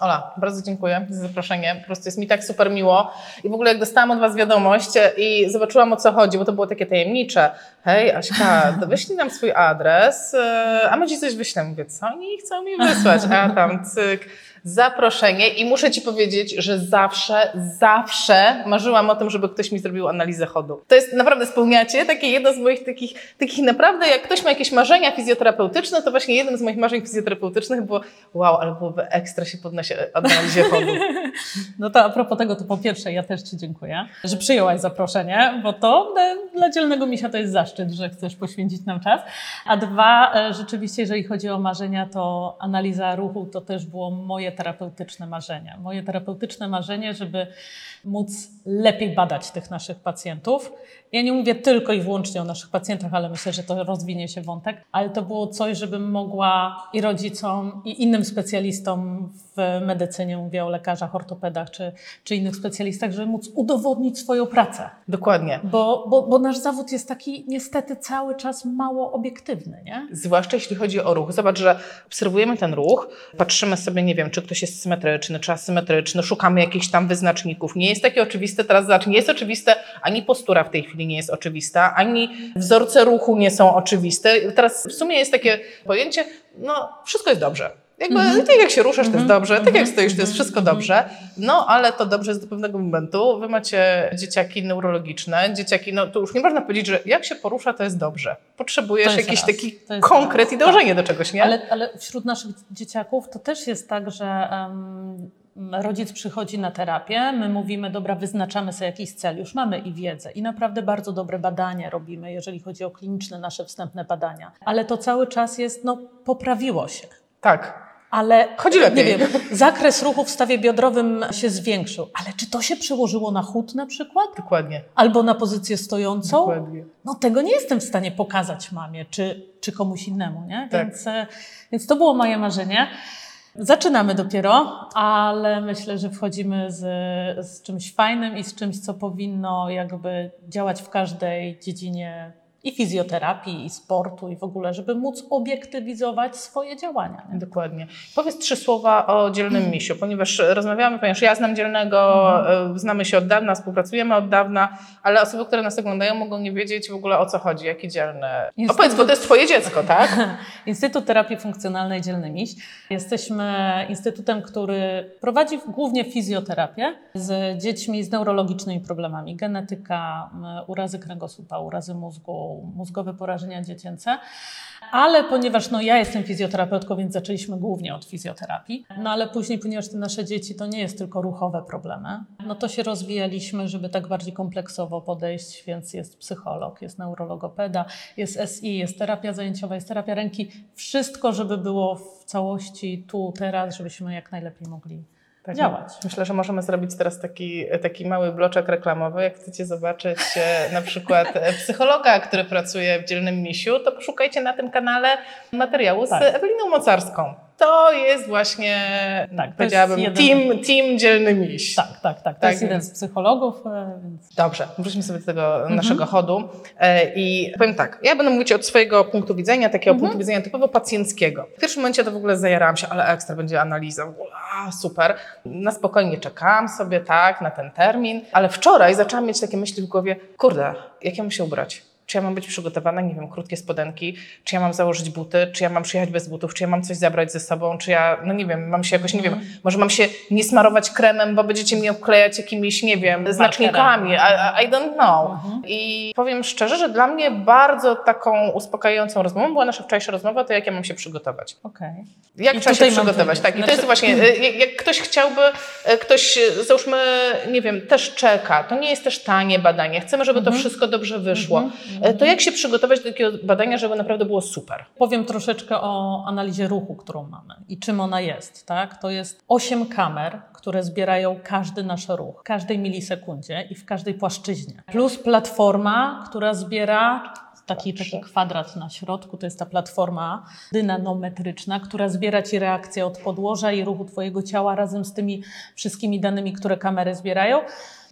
Ola, bardzo dziękuję za zaproszenie. Po prostu jest mi tak super miło. I w ogóle jak dostałam od Was wiadomość i zobaczyłam o co chodzi, bo to było takie tajemnicze. Hej, Aśka, wyślij nam swój adres, e, a my Ci coś wyślemy. Mówię, co oni chcą mi wysłać? A tam cyk zaproszenie i muszę Ci powiedzieć, że zawsze, zawsze marzyłam o tym, żeby ktoś mi zrobił analizę chodu. To jest naprawdę, spełniacie takie jedno z moich takich, takich naprawdę, jak ktoś ma jakieś marzenia fizjoterapeutyczne, to właśnie jednym z moich marzeń fizjoterapeutycznych było wow, ale byłoby ekstra się podnieść analizie chodu. No to a propos tego, to po pierwsze ja też Ci dziękuję, że przyjęłaś zaproszenie, bo to dla dzielnego misia to jest zaszczyt, że chcesz poświęcić nam czas. A dwa, e, rzeczywiście, jeżeli chodzi o marzenia, to analiza ruchu to też było moje moje terapeutyczne marzenia. Moje terapeutyczne marzenie, żeby móc lepiej badać tych naszych pacjentów. Ja nie mówię tylko i wyłącznie o naszych pacjentach, ale myślę, że to rozwinie się wątek, ale to było coś, żebym mogła i rodzicom, i innym specjalistom w medycynie, mówię o lekarzach, ortopedach czy, czy innych specjalistach, żeby móc udowodnić swoją pracę. Dokładnie. Bo, bo, bo nasz zawód jest taki niestety cały czas mało obiektywny, nie? Zwłaszcza jeśli chodzi o ruch. Zobacz, że obserwujemy ten ruch, patrzymy sobie, nie wiem, czy ktoś jest symetryczny, czy asymetryczny, szukamy jakichś tam wyznaczników. Nie jest takie oczywiste, teraz zobacz, nie jest oczywiste ani postura w tej chwili nie jest oczywista, ani wzorce ruchu nie są oczywiste. Teraz w sumie jest takie pojęcie, no wszystko jest dobrze. Jakby mm -hmm. tak jak się ruszasz, to jest mhm. dobrze, tak jak mhm. stoisz, to jest wszystko mhm. dobrze. No, ale to dobrze jest do pewnego momentu. Wy macie dzieciaki neurologiczne, dzieciaki, no to już nie można powiedzieć, że jak się porusza, to jest dobrze. Potrzebujesz jakiś raz. taki konkret raz. i dążenie tak. do czegoś, nie? Ale, ale wśród naszych dzieciaków to też jest tak, że um, rodzic przychodzi na terapię, my mówimy, dobra, wyznaczamy sobie jakiś cel, już mamy i wiedzę i naprawdę bardzo dobre badania robimy, jeżeli chodzi o kliniczne nasze wstępne badania. Ale to cały czas jest, no, poprawiło się. Tak. Ale Chodzi lepiej. nie wiem, zakres ruchu w stawie biodrowym się zwiększył. Ale czy to się przełożyło na chód na przykład? Dokładnie. Albo na pozycję stojącą? Dokładnie. No tego nie jestem w stanie pokazać mamie, czy, czy komuś innemu, nie? Tak. Więc, e, więc to było moje marzenie. Zaczynamy dopiero, ale myślę, że wchodzimy z, z czymś fajnym i z czymś, co powinno jakby działać w każdej dziedzinie i fizjoterapii, i sportu, i w ogóle, żeby móc obiektywizować swoje działania. Nie? Dokładnie. Powiedz trzy słowa o dzielnym misiu, ponieważ rozmawiamy, ponieważ ja znam dzielnego, mhm. znamy się od dawna, współpracujemy od dawna, ale osoby, które nas oglądają, mogą nie wiedzieć w ogóle o co chodzi, jakie dzielne. Instytut... Opowiedz, bo to jest Twoje dziecko, tak? Instytut Terapii Funkcjonalnej Dzielny Miś. Jesteśmy instytutem, który prowadzi głównie fizjoterapię z dziećmi z neurologicznymi problemami. Genetyka, urazy kręgosłupa, urazy mózgu, mózgowe porażenia dziecięce. Ale ponieważ no, ja jestem fizjoterapeutką, więc zaczęliśmy głównie od fizjoterapii. No ale później, ponieważ te nasze dzieci to nie jest tylko ruchowe problemy, no to się rozwijaliśmy, żeby tak bardziej kompleksowo podejść, więc jest psycholog, jest neurologopeda, jest SI, jest terapia zajęciowa, jest terapia ręki. Wszystko, żeby było w całości tu, teraz, żebyśmy jak najlepiej mogli tak, działać. Myślę, że możemy zrobić teraz taki, taki mały bloczek reklamowy. Jak chcecie zobaczyć e, na przykład e, psychologa, który pracuje w Dzielnym Misiu, to poszukajcie na tym kanale materiału z tak. Eweliną Mocarską to jest właśnie, tak, powiedziałabym, jeden... team, team dzielny miś. Tak, tak, tak. To tak, jest jeden z psychologów. E, więc... Dobrze, wróćmy sobie do tego mhm. naszego chodu. E, I powiem tak, ja będę mówić od swojego punktu widzenia, takiego mhm. punktu widzenia typowo pacjenckiego. W pierwszym momencie to w ogóle zajarałam się, ale ekstra będzie analiza. Ua, super. Na spokojnie czekałam sobie, tak, na ten termin, ale wczoraj zaczęłam mieć takie myśli w głowie, kurde, jak ja muszę się ubrać? Czy ja mam być przygotowana, nie wiem, krótkie spodenki, czy ja mam założyć buty, czy ja mam przyjechać bez butów, czy ja mam coś zabrać ze sobą, czy ja, no nie wiem, mam się jakoś, nie wiem, mhm. może mam się nie smarować kremem, bo będziecie mi oklejać jakimiś, nie wiem, znacznikami, I, I don't know. Mhm. I powiem szczerze, że dla mnie bardzo taką uspokajającą rozmową była nasza wczorajsza rozmowa, to jak ja mam się przygotować. Okay. Jak I trzeba się przygotować, tak. I to jest znaczy- właśnie, y, jak ktoś chciałby, y, ktoś, y, załóżmy, nie wiem, też czeka, to nie jest też tanie badanie, chcemy, żeby to mhm. wszystko dobrze wyszło. To jak się przygotować do takiego badania, żeby naprawdę było super? Powiem troszeczkę o analizie ruchu, którą mamy i czym ona jest. Tak? To jest osiem kamer, które zbierają każdy nasz ruch, w każdej milisekundzie i w każdej płaszczyźnie. Plus platforma, która zbiera taki, taki kwadrat na środku, to jest ta platforma dynanometryczna, która zbiera Ci reakcję od podłoża i ruchu Twojego ciała razem z tymi wszystkimi danymi, które kamery zbierają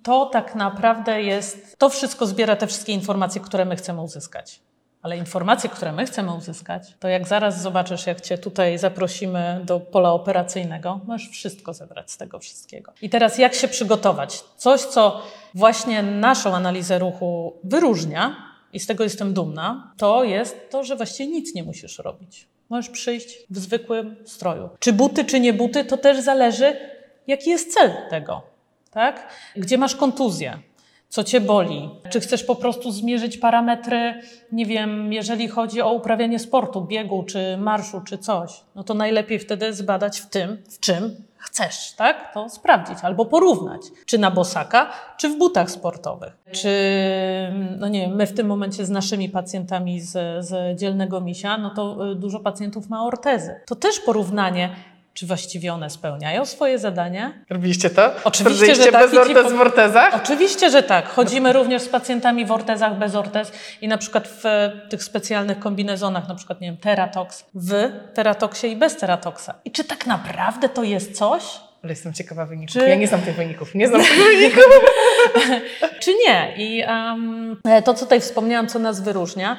to tak naprawdę jest, to wszystko zbiera te wszystkie informacje, które my chcemy uzyskać Ale informacje, które my chcemy uzyskać, to jak zaraz zobaczysz, jak cię tutaj zaprosimy do pola operacyjnego, możesz wszystko zebrać z tego wszystkiego. I teraz jak się przygotować? Coś, co właśnie naszą analizę ruchu wyróżnia, i z tego jestem dumna, to jest to, że właściwie nic nie musisz robić. Możesz przyjść w zwykłym stroju. Czy buty, czy nie buty, to też zależy, jaki jest cel tego. Tak? Gdzie masz kontuzję? Co cię boli? Czy chcesz po prostu zmierzyć parametry, nie wiem, jeżeli chodzi o uprawianie sportu, biegu, czy marszu, czy coś? No to najlepiej wtedy zbadać w tym, w czym chcesz, tak? To sprawdzić albo porównać, czy na bosaka, czy w butach sportowych. Czy, no nie wiem, my w tym momencie z naszymi pacjentami z, z dzielnego misia, no to y, dużo pacjentów ma ortezy. To też porównanie czy właściwie one spełniają swoje zadania? Robiliście to? Oczywiście, że tak. bez ortez w ortezach? Oczywiście, że tak. Chodzimy również z pacjentami w ortezach, bez ortez i na przykład w tych specjalnych kombinezonach, na przykład, nie wiem, teratox, w teratoksie i bez teratoksa. I czy tak naprawdę to jest coś? Ale jestem ciekawa wyników. Czy... Ja nie znam tych wyników. Nie znam tych wyników. czy nie? I um, to, co tutaj wspomniałam, co nas wyróżnia.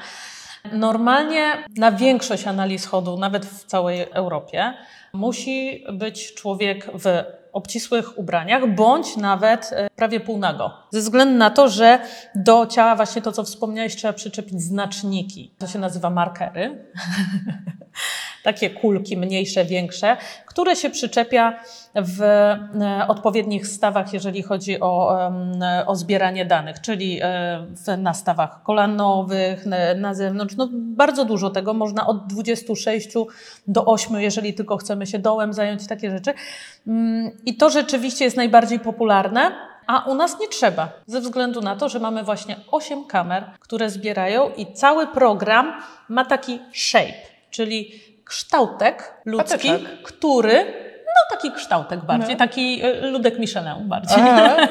Normalnie na większość analiz chodu, nawet w całej Europie, musi być człowiek w obcisłych ubraniach, bądź nawet e, prawie półnago. Ze względu na to, że do ciała właśnie to, co wspomniałeś, trzeba przyczepić znaczniki. To się nazywa markery. takie kulki mniejsze, większe, które się przyczepia w e, odpowiednich stawach, jeżeli chodzi o, o zbieranie danych, czyli e, w nastawach kolanowych, na zewnątrz. No, bardzo dużo tego, można od 26 do 8, jeżeli tylko chcemy się dołem zająć, takie rzeczy. Mm, I to rzeczywiście jest najbardziej popularne. A u nas nie trzeba, ze względu na to, że mamy właśnie 8 kamer, które zbierają i cały program ma taki shape, czyli kształtek ludzki, Patyczek. który no taki kształtek bardziej, no. taki e, ludek Michelin bardziej,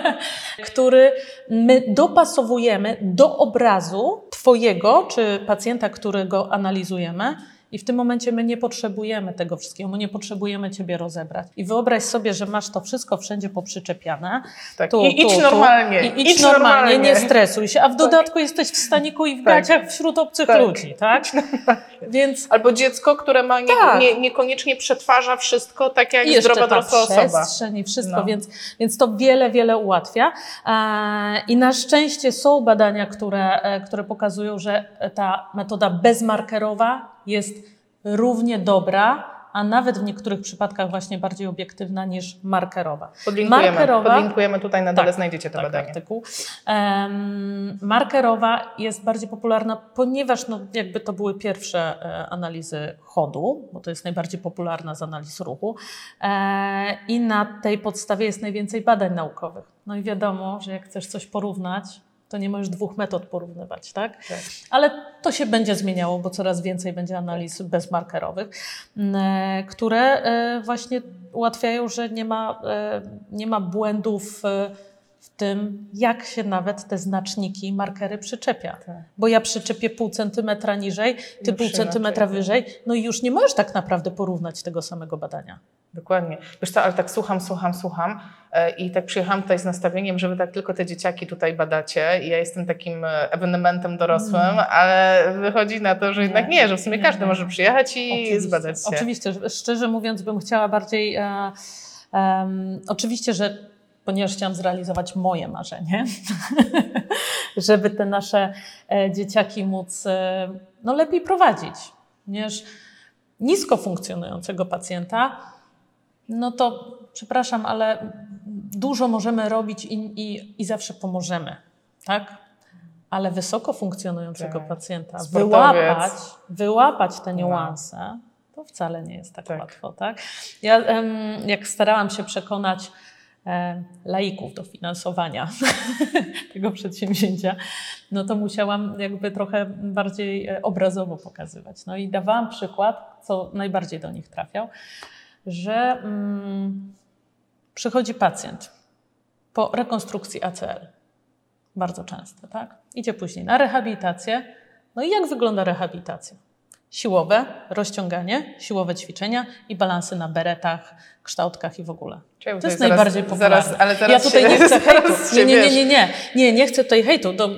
który my dopasowujemy do obrazu Twojego czy pacjenta, którego analizujemy i w tym momencie my nie potrzebujemy tego wszystkiego, my nie potrzebujemy Ciebie rozebrać. I wyobraź sobie, że masz to wszystko wszędzie poprzyczepiane. Tak. Tu, I idź tu, normalnie. I idź, idź normalnie, normalnie, nie stresuj się, a w tak. dodatku jesteś w staniku i w tak. gaciach wśród obcych tak. ludzi, tak? Więc... Albo dziecko, które ma nie, tak. nie, niekoniecznie przetwarza wszystko tak jak I zdrowa dorosła osoba. i wszystko, no. więc, więc to wiele, wiele ułatwia. I na szczęście są badania, które, e, które pokazują, że ta metoda bezmarkerowa jest równie dobra, a nawet w niektórych przypadkach właśnie bardziej obiektywna niż markerowa. Podlinkujemy, markerowa, podlinkujemy tutaj na dole, tak, znajdziecie to tak, badanie. Artykuł. Um, markerowa jest bardziej popularna, ponieważ no, jakby to były pierwsze e, analizy chodu, bo to jest najbardziej popularna z analiz ruchu e, i na tej podstawie jest najwięcej badań naukowych. No i wiadomo, że jak chcesz coś porównać, to nie możesz dwóch metod porównywać, tak? tak? Ale to się będzie zmieniało, bo coraz więcej będzie analiz bezmarkerowych, e, które e, właśnie ułatwiają, że nie ma, e, nie ma błędów w tym, jak się nawet te znaczniki, markery przyczepia. Tak. Bo ja przyczepię pół centymetra niżej, ty pół centymetra wyżej, no i już nie możesz tak naprawdę porównać tego samego badania. Dokładnie. Wiesz co, ale tak słucham, słucham, słucham i tak przyjechałam tutaj z nastawieniem, że wy tak tylko te dzieciaki tutaj badacie i ja jestem takim e, ewenementem dorosłym, mm. ale wychodzi na to, że nie, jednak nie, że w sumie nie, każdy nie. może przyjechać i oczywiście, zbadać się. Oczywiście, szczerze mówiąc bym chciała bardziej, e, um, oczywiście, że ponieważ chciałam zrealizować moje marzenie, żeby te nasze dzieciaki móc no, lepiej prowadzić. Ponieważ nisko funkcjonującego pacjenta no to przepraszam, ale dużo możemy robić i, i, i zawsze pomożemy, tak? Ale wysoko funkcjonującego tak. pacjenta wyłapać, wyłapać te niuanse, to wcale nie jest tak, tak. łatwo, tak? Ja jak starałam się przekonać e, laików do finansowania tego przedsięwzięcia, no to musiałam jakby trochę bardziej e, obrazowo pokazywać. No i dawałam przykład, co najbardziej do nich trafiał że mm, przychodzi pacjent po rekonstrukcji ACL. Bardzo często, tak? Idzie później na rehabilitację. No i jak wygląda rehabilitacja? Siłowe rozciąganie, siłowe ćwiczenia i balansy na beretach, kształtkach i w ogóle. to jest zaraz, najbardziej popularne. Zaraz, ale teraz ja tutaj nie chcę hejtu. Nie, nie, nie, nie, nie, nie, nie chcę tutaj hejtu. Do,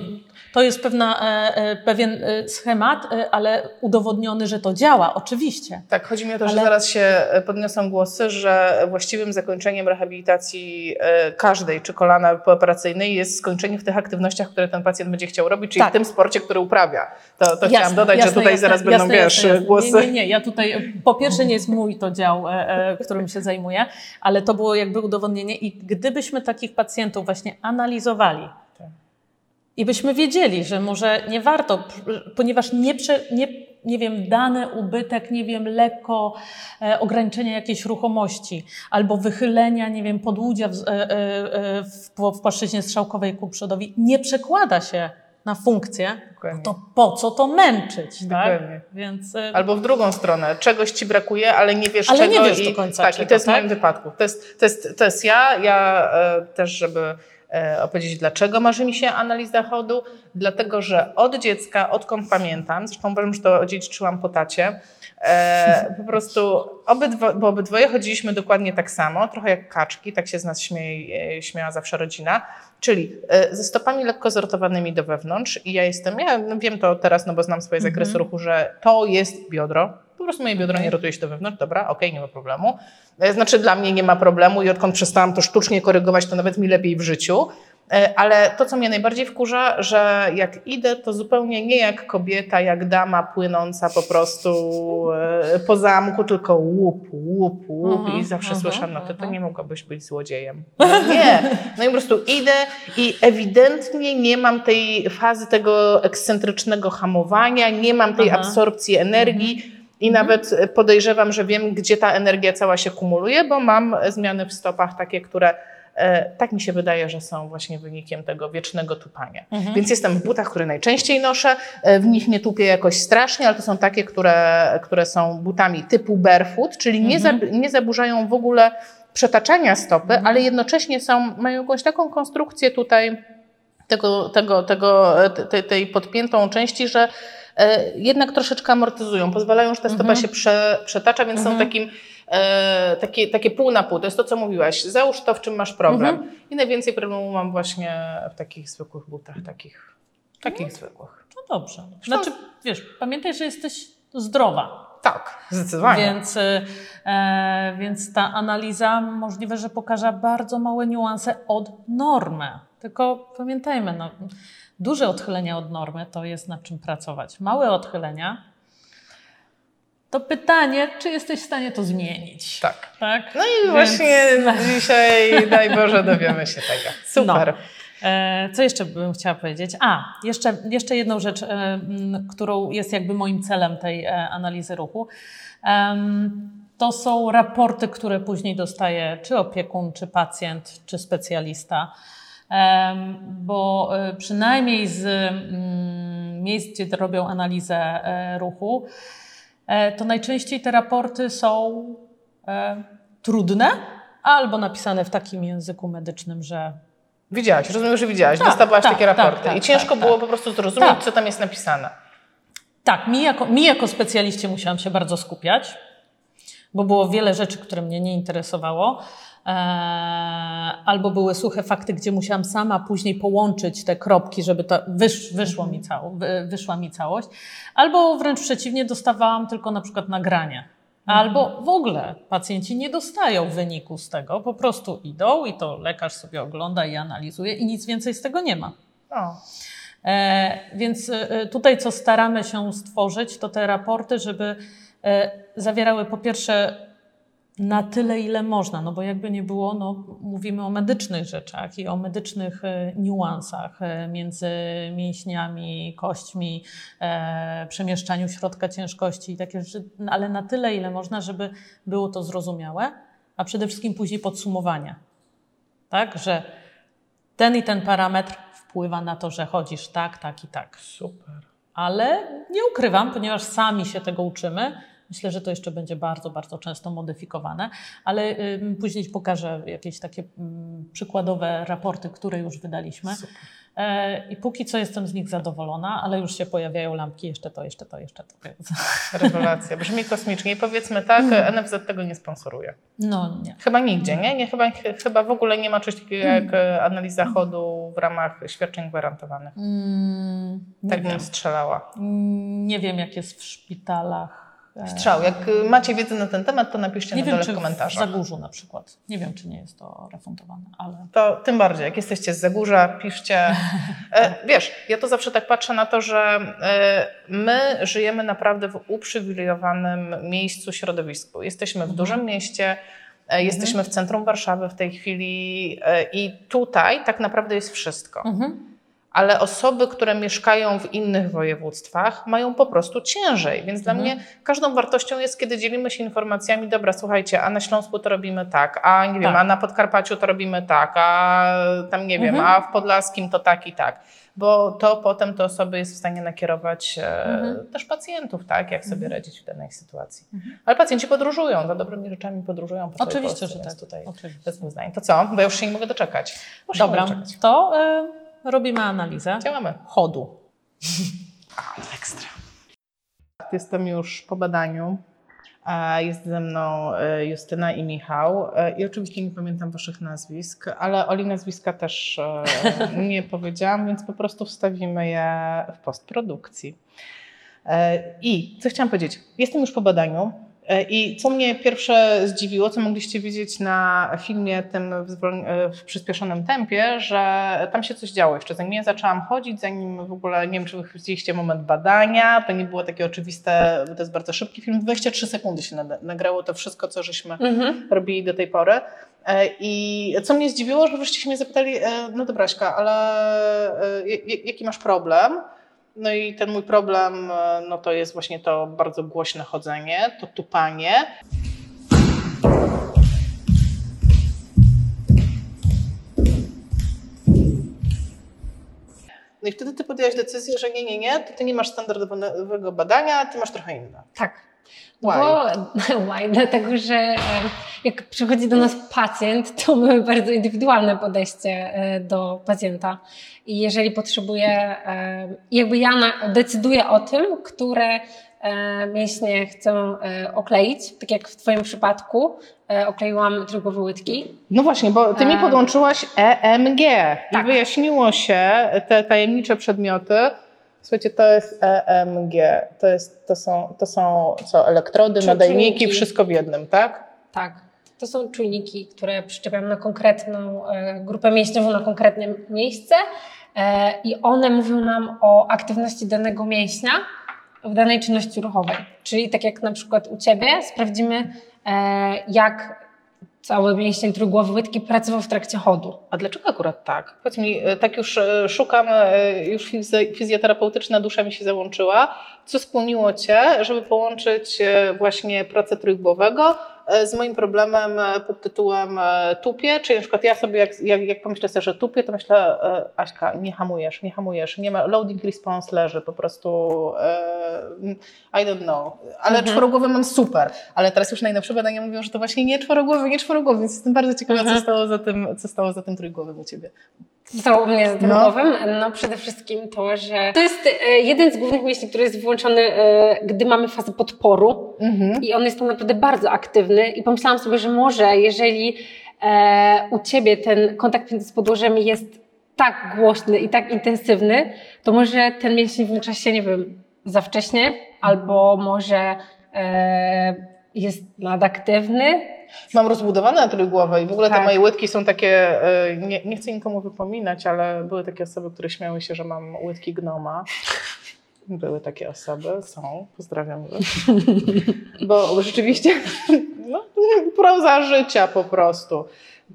To jest pewna, e, e, pewien e, schemat, ale udowodniony, że to działa, oczywiście. Tak, chodzi mi o to, że Ale- zaraz się podniosą głosy, że właściwym zakończeniem rehabilitacji każdej, czy kolana pooperacyjnej jest skończenie w tych aktywnościach, które ten pacjent będzie chciał robić, czyli Tak. w tym sporcie, który uprawia. To, to chciałam Jasne, dodać, jasne, że tutaj jasne, zaraz będą, wiesz, głosy. Nie, nie, nie, ja tutaj, po pierwsze nie jest mój to dział, którym się zajmuję, ale to było jakby udowodnienie i gdybyśmy takich pacjentów właśnie analizowali. I byśmy wiedzieli, że może nie warto, ponieważ nie, prze, nie, nie wiem, dany ubytek, nie wiem, lekko e, ograniczenia jakiejś ruchomości albo wychylenia, nie wiem, podłudzia w, e, e, e, w, w płaszczyźnie strzałkowej ku przodowi nie przekłada się na funkcję, Dokładnie. to po co to męczyć, tak? Dokładnie. Więc y, Albo w drugą stronę, czegoś ci brakuje, ale nie wiesz Ale czego. nie wiesz i, do końca Tak, i czego, to jest w tak? moim wypadku. To jest, to jest, to jest ja. Ja e, też, żeby e, opowiedzieć, dlaczego marzy mi się analiza chodu. Dlatego, że od dziecka, odkąd pamiętam, zresztą powiem, że to odziedziczyłam po tacie, e, po prostu obydwo, bo obydwoje chodziliśmy dokładnie tak samo, trochę jak kaczki, tak się z nas śmieje, e, śmiała zawsze rodzina. Czyli e, ze stopami lekko zortowanymi do wewnątrz i ja jestem, ja no wiem to teraz, no bo znam swoje Mhm. zakresy ruchu, że to jest biodro. Po prostu moje biodro nie rotuje się do wewnątrz, dobra, okej, nie ma problemu. E, Znaczy dla mnie nie ma problemu i odkąd przestałam to sztucznie korygować, to nawet mi lepiej w życiu. E, Ale to, co mnie najbardziej wkurza, że jak idę, to zupełnie nie jak kobieta, jak dama płynąca po prostu e, po zamku, tylko łup, łup, łup Mhm, i zawsze mhm, słyszałam, no ty to mhm. nie mogłabyś być złodziejem. No nie, no i po prostu idę i ewidentnie nie mam tej fazy tego ekscentrycznego hamowania, nie mam tej absorpcji energii i Mhm. nawet podejrzewam, że wiem, gdzie ta energia cała się kumuluje, bo mam zmiany w stopach takie, które tak mi się wydaje, że są właśnie wynikiem tego wiecznego tupania. Mhm. Więc jestem w butach, które najczęściej noszę, e, w nich nie tupię jakoś strasznie, ale to są takie, które, które są butami typu barefoot, czyli nie, Mhm. zab, nie zaburzają w ogóle przetaczania stopy, Mhm. ale jednocześnie są, mają jakąś taką konstrukcję tutaj tego, tego, tego, e, te, tej podpiętą części, że e, jednak troszeczkę amortyzują, pozwalają, że ta stopa Mhm. się prze, przetacza, więc są Mhm. takim, e, takie, takie pół na pół. To jest to, co mówiłaś. Załóż to, w czym masz problem. Mhm. I najwięcej problemu mam właśnie w takich zwykłych butach, takich, takich Mhm. zwykłych. no dobrze. Znaczy, wiesz, pamiętaj, że jesteś zdrowa, Tak, zdecydowanie. więc, y, e, więc ta analiza możliwe, że pokaże bardzo małe niuanse od normy. Tylko pamiętajmy, no, duże odchylenia od normy to jest nad czym pracować. Małe odchylenia to pytanie, czy jesteś w stanie to zmienić. Tak. tak? No i Więc- właśnie dzisiaj, daj Boże, dowiemy się tego. Super. E, Co jeszcze bym chciała powiedzieć? A, jeszcze, jeszcze jedną rzecz, e, którą jest jakby moim celem tej e, analizy ruchu. To są raporty, które później dostaje czy opiekun, czy pacjent, czy specjalista. Bo przynajmniej z miejsc, gdzie robią analizę ruchu, to najczęściej te raporty są e, trudne albo napisane w takim języku medycznym, że Widziałaś, rozumiem, że widziałaś. Tak, Dostawałaś tak, takie tak, raporty. tak, I ciężko tak, było tak. po prostu zrozumieć, co tam jest napisane. Tak, mi jako, mi jako specjaliście musiałam się bardzo skupiać, bo było wiele rzeczy, które mnie nie interesowało. Eee, albo były suche fakty, gdzie musiałam sama później połączyć te kropki, żeby to wysz, wyszło mi cało, wy, wyszła mi całość. Albo wręcz przeciwnie, dostawałam tylko na przykład nagranie. Albo w ogóle pacjenci nie dostają wyniku z tego, po prostu idą i to lekarz sobie ogląda i analizuje i nic więcej z tego nie ma. O. E, Więc e, tutaj, co staramy się stworzyć, to te raporty, żeby e, zawierały po pierwsze na tyle, ile można, no bo jakby nie było, no, mówimy o medycznych rzeczach i o medycznych e, niuansach e, między mięśniami, kośćmi, e, przemieszczaniu środka ciężkości i takie rzeczy, no, ale na tyle, ile można, żeby było to zrozumiałe, a przede wszystkim później podsumowania. Tak, że ten i ten parametr wpływa na to, że chodzisz tak, tak i tak. Super. Ale nie ukrywam, ponieważ sami się tego uczymy. Myślę, że to jeszcze będzie bardzo, bardzo często modyfikowane, ale później pokażę jakieś takie przykładowe raporty, które już wydaliśmy. Super. E, I póki co jestem z nich zadowolona, ale już się pojawiają lampki, jeszcze to, jeszcze to, jeszcze to. Rewelacja. Brzmi kosmicznie. I powiedzmy tak, NFZ tego nie sponsoruje. No nie. Chyba nigdzie, nie? nie chyba, chyba w ogóle nie ma czegoś takiego jak analiza chodu w ramach świadczeń gwarantowanych. Mm, Tak wiem. bym strzelała. Nie wiem, jak jest w szpitalach. E, Strzał. Jak y, macie wiedzę na ten temat, to napiszcie Nie na wiem, dole w w komentarzach. Zagórzu na przykład. Nie wiem, czy nie jest to refundowane, ale... To tym bardziej, jak jesteście z Zagórza, piszcie. E, wiesz, ja to zawsze tak patrzę na to, że e, my żyjemy naprawdę w uprzywilejowanym miejscu, środowisku. Jesteśmy w dużym mieście, e, jesteśmy w centrum Warszawy w tej chwili i tutaj tak naprawdę jest wszystko. Mhm. Ale osoby, które mieszkają w innych województwach, mają po prostu ciężej. Więc dla Mhm. mnie każdą wartością jest, kiedy dzielimy się informacjami, dobra, słuchajcie, a na Śląsku to robimy tak, a nie wiem, Tak. a na Podkarpaciu to robimy tak, a tam nie wiem, Mhm. a w Podlaskim to tak i tak. Bo to potem te osoby jest w stanie nakierować e, Mhm. też pacjentów, tak, jak sobie radzić w danej sytuacji. Ale pacjenci podróżują, za dobrymi rzeczami podróżują po Oczywiście, Polsce, że tak. Tutaj Oczywiście. bez dwóch zdań. To co? Bo ja już się nie mogę doczekać. Nie Dobra, doczekać. to y, robimy analizę Działamy. chodu. Ekstra. Jestem już po badaniu. E, Jest ze mną e, Justyna i Michał. E, I oczywiście nie pamiętam waszych nazwisk, ale Oli nazwiska też nie powiedziałam, więc po prostu wstawimy je w postprodukcji. I co chciałam powiedzieć? Jestem już po badaniu. E, I co mnie pierwsze zdziwiło, co mogliście widzieć na filmie tym w, e, w przyspieszonym tempie, że tam się coś działo jeszcze. Zanim ja zaczęłam chodzić, zanim w ogóle, nie wiem, czy wy widzieliście moment badania, to nie było takie oczywiste, bo to jest bardzo szybki film, 23 sekundy się nagrało to wszystko, co żeśmy robili do tej pory. E, I co mnie zdziwiło, że wreszcie się mnie zapytali, no dobra Aśka, ale jaki masz problem? No i ten mój problem, e, no to jest właśnie to bardzo głośne chodzenie, to tupanie. No i wtedy ty podjęłaś decyzję, że nie, nie, nie, to ty nie masz standardowego badania, ty masz trochę inne. Tak. Why? Bo, why? Dlatego, że jak przychodzi do nas pacjent, to mamy bardzo indywidualne podejście e, do pacjenta. I jeżeli potrzebuje, jakby ja decyduję o tym, które e, mięśnie chcę e, okleić, tak jak w Twoim przypadku okleiłam trygowe łydki. No właśnie, bo ty mi podłączyłaś EMG i Tak. wyjaśniło się te tajemnicze przedmioty. Słuchajcie, to jest EMG. To, jest, to, są, to są co, elektrody, Czy- nadajniki, czujniki. wszystko w jednym, tak? Tak. To są czujniki, które przyczepiam na konkretną e, grupę mięśniową, na konkretne miejsce e, i one mówią nam o aktywności danego mięśnia w danej czynności ruchowej. Czyli tak jak na przykład u Ciebie sprawdzimy, e, jak cały mięsień trójgłowy łydki pracował w trakcie chodu. A dlaczego akurat tak? Powiedz mi, e, tak już e, szukam, e, już fizjoterapeutyczna dusza mi się załączyła. Co skłoniło Cię, żeby połączyć właśnie pracę trójgłowego z moim problemem e, pod tytułem e, tupie? Czyli na przykład ja sobie, jak, jak, jak pomyślę sobie, że tupie, to myślę, e, Aśka, nie hamujesz, nie hamujesz, nie ma, loading response leży, po prostu e, I don't know. Ale Mhm. czworogłowy mam super. Ale teraz już najnowsze badania mówią, że to właśnie nie czworogłowy, nie czworogłowy, więc jestem bardzo ciekawa, Mhm. co stało za tym, co stało za tym trójgłowym u Ciebie. Zostało u mnie za tym No. No przede wszystkim to, że to jest e, jeden z głównych mięśni, który jest włączony, e, gdy mamy fazę podporu. Mhm. I on jest tam naprawdę bardzo aktywny i pomyślałam sobie, że może jeżeli e, u Ciebie ten kontakt między podłożem jest tak głośny i tak intensywny, to może ten mięsień włącza się, nie wiem, za wcześnie albo może e, jest nadaktywny. Mam rozbudowane trójgłowe i w ogóle te Tak. moje łydki są takie, e, nie, nie chcę nikomu wypominać, ale były takie osoby, które śmiały się, że mam łydki gnoma. Były takie osoby, są, pozdrawiam. Bo rzeczywiście, no, proza życia po prostu.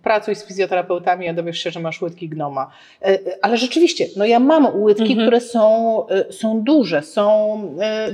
Pracuj z fizjoterapeutami, a dowiesz się, że masz łydki gnoma. E, e, Ale rzeczywiście, no ja mam łydki, Mhm. które są, e, są duże, są...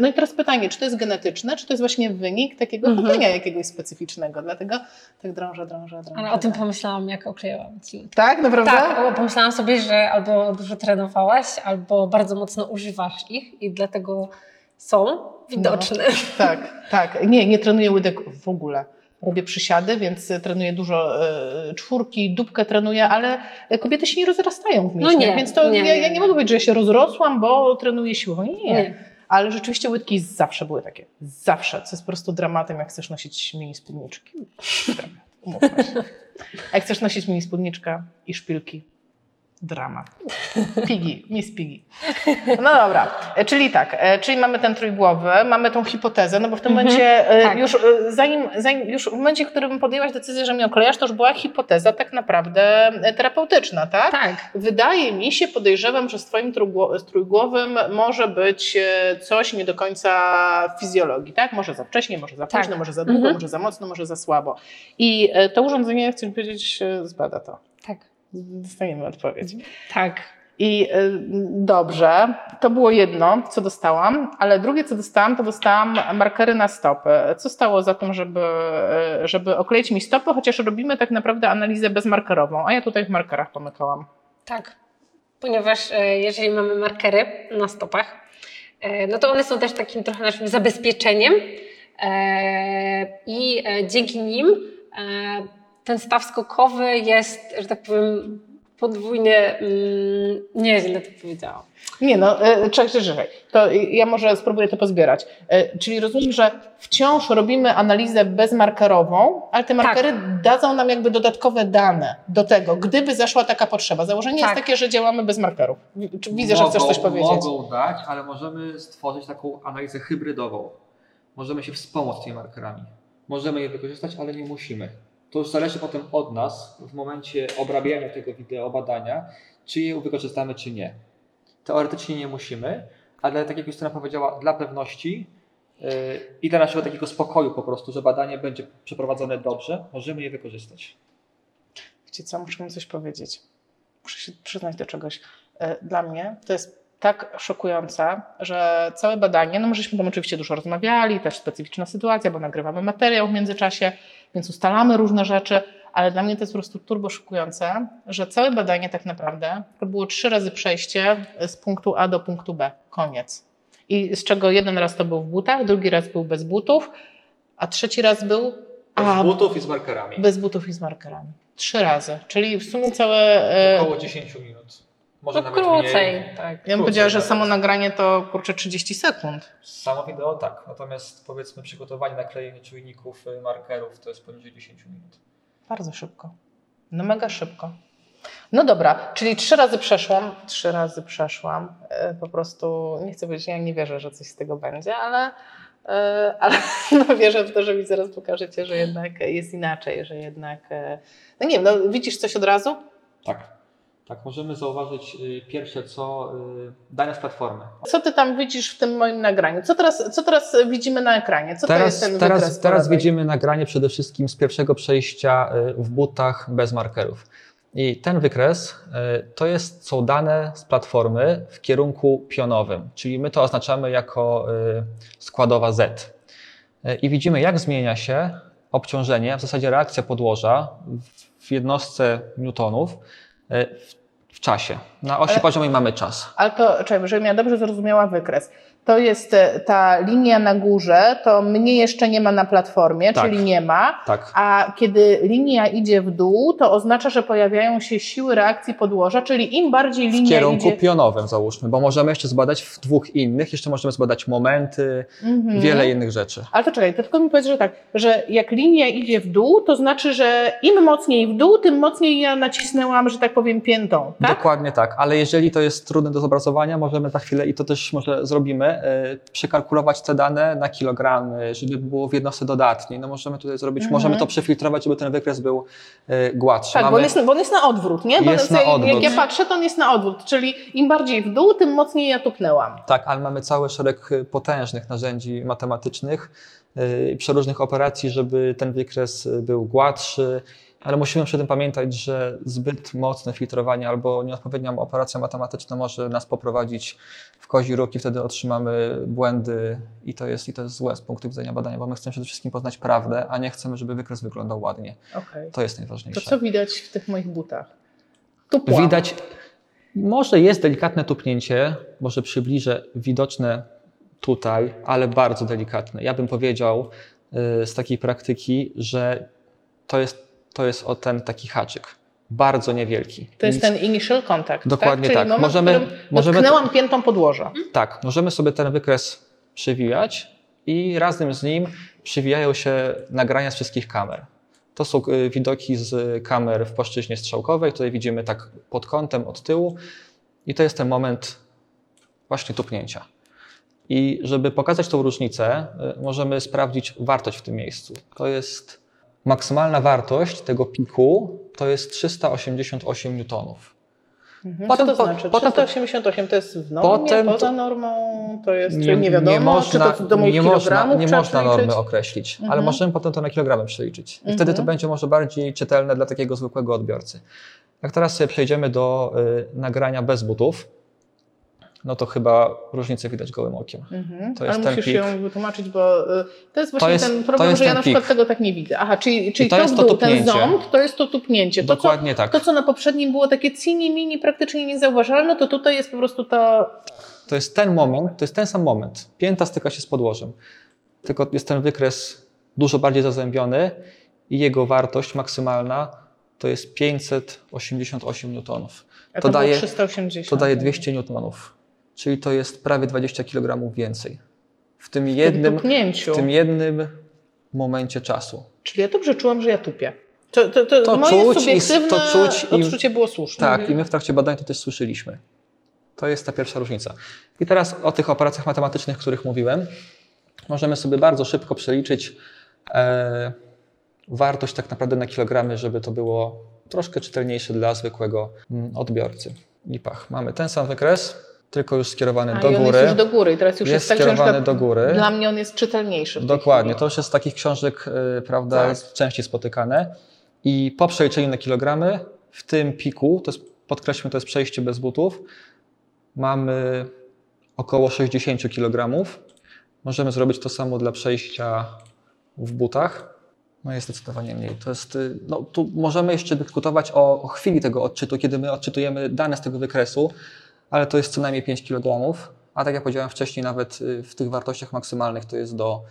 No i teraz pytanie, czy to jest genetyczne, czy to jest właśnie wynik takiego Mhm. chodzenia jakiegoś specyficznego, dlatego tak drążę, drążę, drążę. Ale o tym tak. pomyślałam, jak oklejałam Ci. Tak, naprawdę? Tak, o, pomyślałam sobie, że albo dużo trenowałaś, albo bardzo mocno używasz ich i dlatego są widoczne. Tak, tak. Nie, nie trenuję łydek w ogóle. Robię przysiady, więc e, trenuję dużo e, czwórki, dupkę trenuję, ale kobiety się nie rozrastają w mięśniach, nie, więc to nie, ja, nie, ja nie mogę powiedzieć, że ja się rozrosłam, bo trenuję siłową. Nie, nie. Ale rzeczywiście łydki zawsze były takie. Zawsze. Co jest po prostu dramatem, jak chcesz nosić mini spódniczki. Umówmy się. Jak chcesz nosić mini spódniczkę i szpilki. Dramat. Pigi, Miss Pigi. No dobra, e, czyli tak, e, czyli mamy ten trójgłowy, mamy tą hipotezę, no bo w tym Mhm, momencie e, tak. już, zanim, zanim, już w momencie, w którym podjęłaś decyzję, że mnie oklejasz, to już była hipoteza tak naprawdę terapeutyczna, tak? Tak. Wydaje mi się, podejrzewam, że z Twoim trójgłowym może być coś nie do końca fizjologii, tak? Może za wcześnie, może za Tak. późno, może za długo, Mhm. może za mocno, może za słabo. I to urządzenie, chcę powiedzieć, zbada to. Dostaniemy odpowiedź. Tak. I y, dobrze, to było jedno, co dostałam, ale drugie, co dostałam, to dostałam markery na stopy. Co stało za tym, żeby, y, żeby okleić mi stopy, chociaż robimy tak naprawdę analizę bezmarkerową, a ja tutaj w markerach pomykałam. Tak, ponieważ e, jeżeli mamy markery na stopach, no to one są też takim trochę naszym zabezpieczeniem i dzięki nim ten staw skokowy jest, że tak powiem, podwójnie, mm, nieźle to powiedziałam. Nie no, y, czekaj, czekaj. To ja może spróbuję to pozbierać. Y, Czyli rozumiem, że wciąż robimy analizę bezmarkerową, ale te markery dadzą nam jakby dodatkowe dane do tego, gdyby zaszła taka potrzeba. Założenie jest Tak. takie, że działamy bez markerów. Widzę, że chcesz coś powiedzieć. Mogą dać, ale możemy stworzyć taką analizę hybrydową. Możemy się wspomóc tymi markerami. Możemy je wykorzystać, ale nie musimy. To już zależy potem od nas w momencie obrabiania tego wideo badania, czy je wykorzystamy, czy nie. Teoretycznie nie musimy, ale tak jak Justyna powiedziała, dla pewności yy, i dla naszego takiego spokoju po prostu, że badanie będzie przeprowadzone dobrze, możemy je wykorzystać. Wiecie co, muszę wam coś powiedzieć. Muszę się przyznać do czegoś. E, Dla mnie to jest tak szokujące, że całe badanie, no my żeśmy tam oczywiście dużo rozmawiali, też specyficzna sytuacja, bo nagrywamy materiał w międzyczasie, więc ustalamy różne rzeczy, ale dla mnie to jest po prostu turbo szokujące, że całe badanie tak naprawdę to było trzy razy przejście z punktu A do punktu B. Koniec. I z czego jeden raz to był w butach, drugi raz był bez butów, a trzeci raz był Bez a, butów i z markerami. bez butów i z markerami. Trzy razy, czyli w sumie całe. E, Około 10 minut. Może No nawet krócej, mniej. tak. ja bym krócej powiedziała, że samo nagranie to kurczę 30 sekund. Samo wideo tak, natomiast powiedzmy przygotowanie, naklejenie czujników, y, markerów to jest poniżej 10 minut. Bardzo szybko. No mega szybko. No dobra, czyli trzy razy przeszłam, trzy razy przeszłam. E, Po prostu nie chcę powiedzieć, ja nie wierzę, że coś z tego będzie, ale, e, ale no wierzę w to, że mi zaraz pokażecie, że jednak jest inaczej, że jednak. No nie wiem, no widzisz coś od razu? Tak. Tak, możemy zauważyć y, pierwsze co y, dane z platformy. Co ty tam widzisz w tym moim nagraniu? Co teraz, co teraz widzimy na ekranie? Co to Teraz, jest ten teraz, teraz widzimy nagranie przede wszystkim z pierwszego przejścia y, w butach bez markerów. I ten wykres to jest, są dane z platformy w kierunku pionowym, czyli my to oznaczamy jako składowa Z. I widzimy, jak zmienia się obciążenie, w zasadzie reakcja podłoża w jednostce newtonów w, w czasie. Na osi Ale- poziomej mamy czas. Ale to, czekaj, żebym ja dobrze zrozumiała wykres. To jest e, ta linia na górze, to mnie jeszcze nie ma na platformie, Tak. czyli nie ma. Tak. A kiedy linia idzie w dół, to oznacza, że pojawiają się siły reakcji podłoża, czyli im bardziej w linia kierunku idzie... pionowym załóżmy, bo możemy jeszcze zbadać w dwóch innych, jeszcze możemy zbadać momenty, Mhm. wiele innych rzeczy. Ale to czekaj, to tylko mi powiedz, że tak, że jak linia idzie w dół, to znaczy, że im mocniej w dół, tym mocniej ja nacisnęłam, że tak powiem, piętą, tak? Dokładnie tak, ale jeżeli to jest trudne do zobrazowania, możemy za chwilę, i to też może zrobimy, e, przekalkulować te dane na kilogramy, żeby było w jednostce dodatniej. No możemy tutaj zrobić, Mhm. możemy to przefiltrować, żeby ten wykres był e, gładszy. Tak, bo Mamy- on, jest, bo on jest na odwrót, nie? Bo Jest jak, na odwrót. jak ja patrzę, to on jest na odwrót, czyli im bardziej w dół, tym mocniej ja tupnęłam. Tak, ale mamy cały szereg y, potężnych narzędzi matematycznych, przeróżnych operacji, żeby ten wykres był gładszy, ale musimy przy tym pamiętać, że zbyt mocne filtrowanie albo nieodpowiednia operacja matematyczna może nas poprowadzić w kozi róg i wtedy otrzymamy błędy i to jest, i to jest złe z punktu widzenia badania, bo my chcemy przede wszystkim poznać prawdę, a nie chcemy, żeby wykres wyglądał ładnie. Okej. To jest To najważniejsze. co widać w tych moich butach? Tupłam. Widać, może jest delikatne tupnięcie, może przybliżę, widoczne tutaj, ale bardzo delikatne. Ja bym powiedział, y, z takiej praktyki, że to jest, to jest o ten taki haczyk. Bardzo niewielki. To jest Nic- ten initial contact. Dokładnie tak? Tak. Moment, Możemy- możemy- piętą podłoża. Tak, możemy sobie ten wykres przywijać i razem z nim przywijają się nagrania z wszystkich kamer. To są y, widoki z kamer w płaszczyźnie strzałkowej. Tutaj widzimy tak pod kątem od tyłu i to jest ten moment właśnie tupnięcia. I żeby pokazać tą różnicę, y, możemy sprawdzić wartość w tym miejscu. To jest maksymalna wartość tego piku, to jest 388 newtonów. Mhm. Potem Co to znaczy? potem- 388 to jest w normie, Potem poza normą, to jest nie, nie wiadomo, można, czy to do nie można, nie można normy określić, ale Mhm. możemy potem to na kilogramy przeliczyć. I wtedy to Mhm. będzie może bardziej czytelne dla takiego zwykłego odbiorcy. Jak teraz sobie przejdziemy do y, nagrania bez butów, no to chyba różnicę widać gołym okiem. Mhm. To jest Ale ten musisz pik. ją wytłumaczyć, bo y, to jest właśnie jest- ten to problem, że ja ten na przykład pik. tego tak nie widzę. Aha, czyli, czyli to to, jest w to dół, ten ząb, to jest to tupnięcie. To, co, Dokładnie tak. to, co na poprzednim było takie cini, mini, praktycznie niezauważalne, to tutaj jest po prostu ta... To jest ten moment, to jest ten sam moment. Pięta styka się z podłożem. Tylko jest ten wykres dużo bardziej zazębiony i jego wartość maksymalna to jest 588 newtonów. To to, daje- było 380. To daje 200 newtonów, czyli to jest prawie 20 kg więcej. W tym jednym, w tym jednym momencie czasu. Czyli ja dobrze czułam, że ja tupię. To, to, to, To moje czuć i- subiektywne to czuć i- odczucie było słuszne. Tak, i my w trakcie badań to też słyszeliśmy. To jest ta pierwsza różnica. I teraz o tych operacjach matematycznych, o których mówiłem, możemy sobie bardzo szybko przeliczyć e, wartość tak naprawdę na kilogramy, żeby to było troszkę czytelniejsze dla zwykłego mm, odbiorcy. I pach, mamy ten sam wykres, tylko już skierowany A, do i on góry. jest już do góry. I teraz już Jest jest, tak, skierowany do góry. Dla mnie on jest czytelniejszy. Dokładnie, to już jest z takich książek, y, prawda, Tak. częściej spotykane. I po przeliczeniu na kilogramy, w tym piku, to jest, podkreślmy, to jest przejście bez butów, mamy około 60 kg. Możemy zrobić to samo dla przejścia w butach. No jest zdecydowanie mniej. To jest, y, no, tu możemy jeszcze dyskutować o, o chwili tego odczytu, kiedy my odczytujemy dane z tego wykresu, ale to jest co najmniej 5 kg. A tak jak powiedziałem wcześniej, nawet y, w tych wartościach maksymalnych to jest do,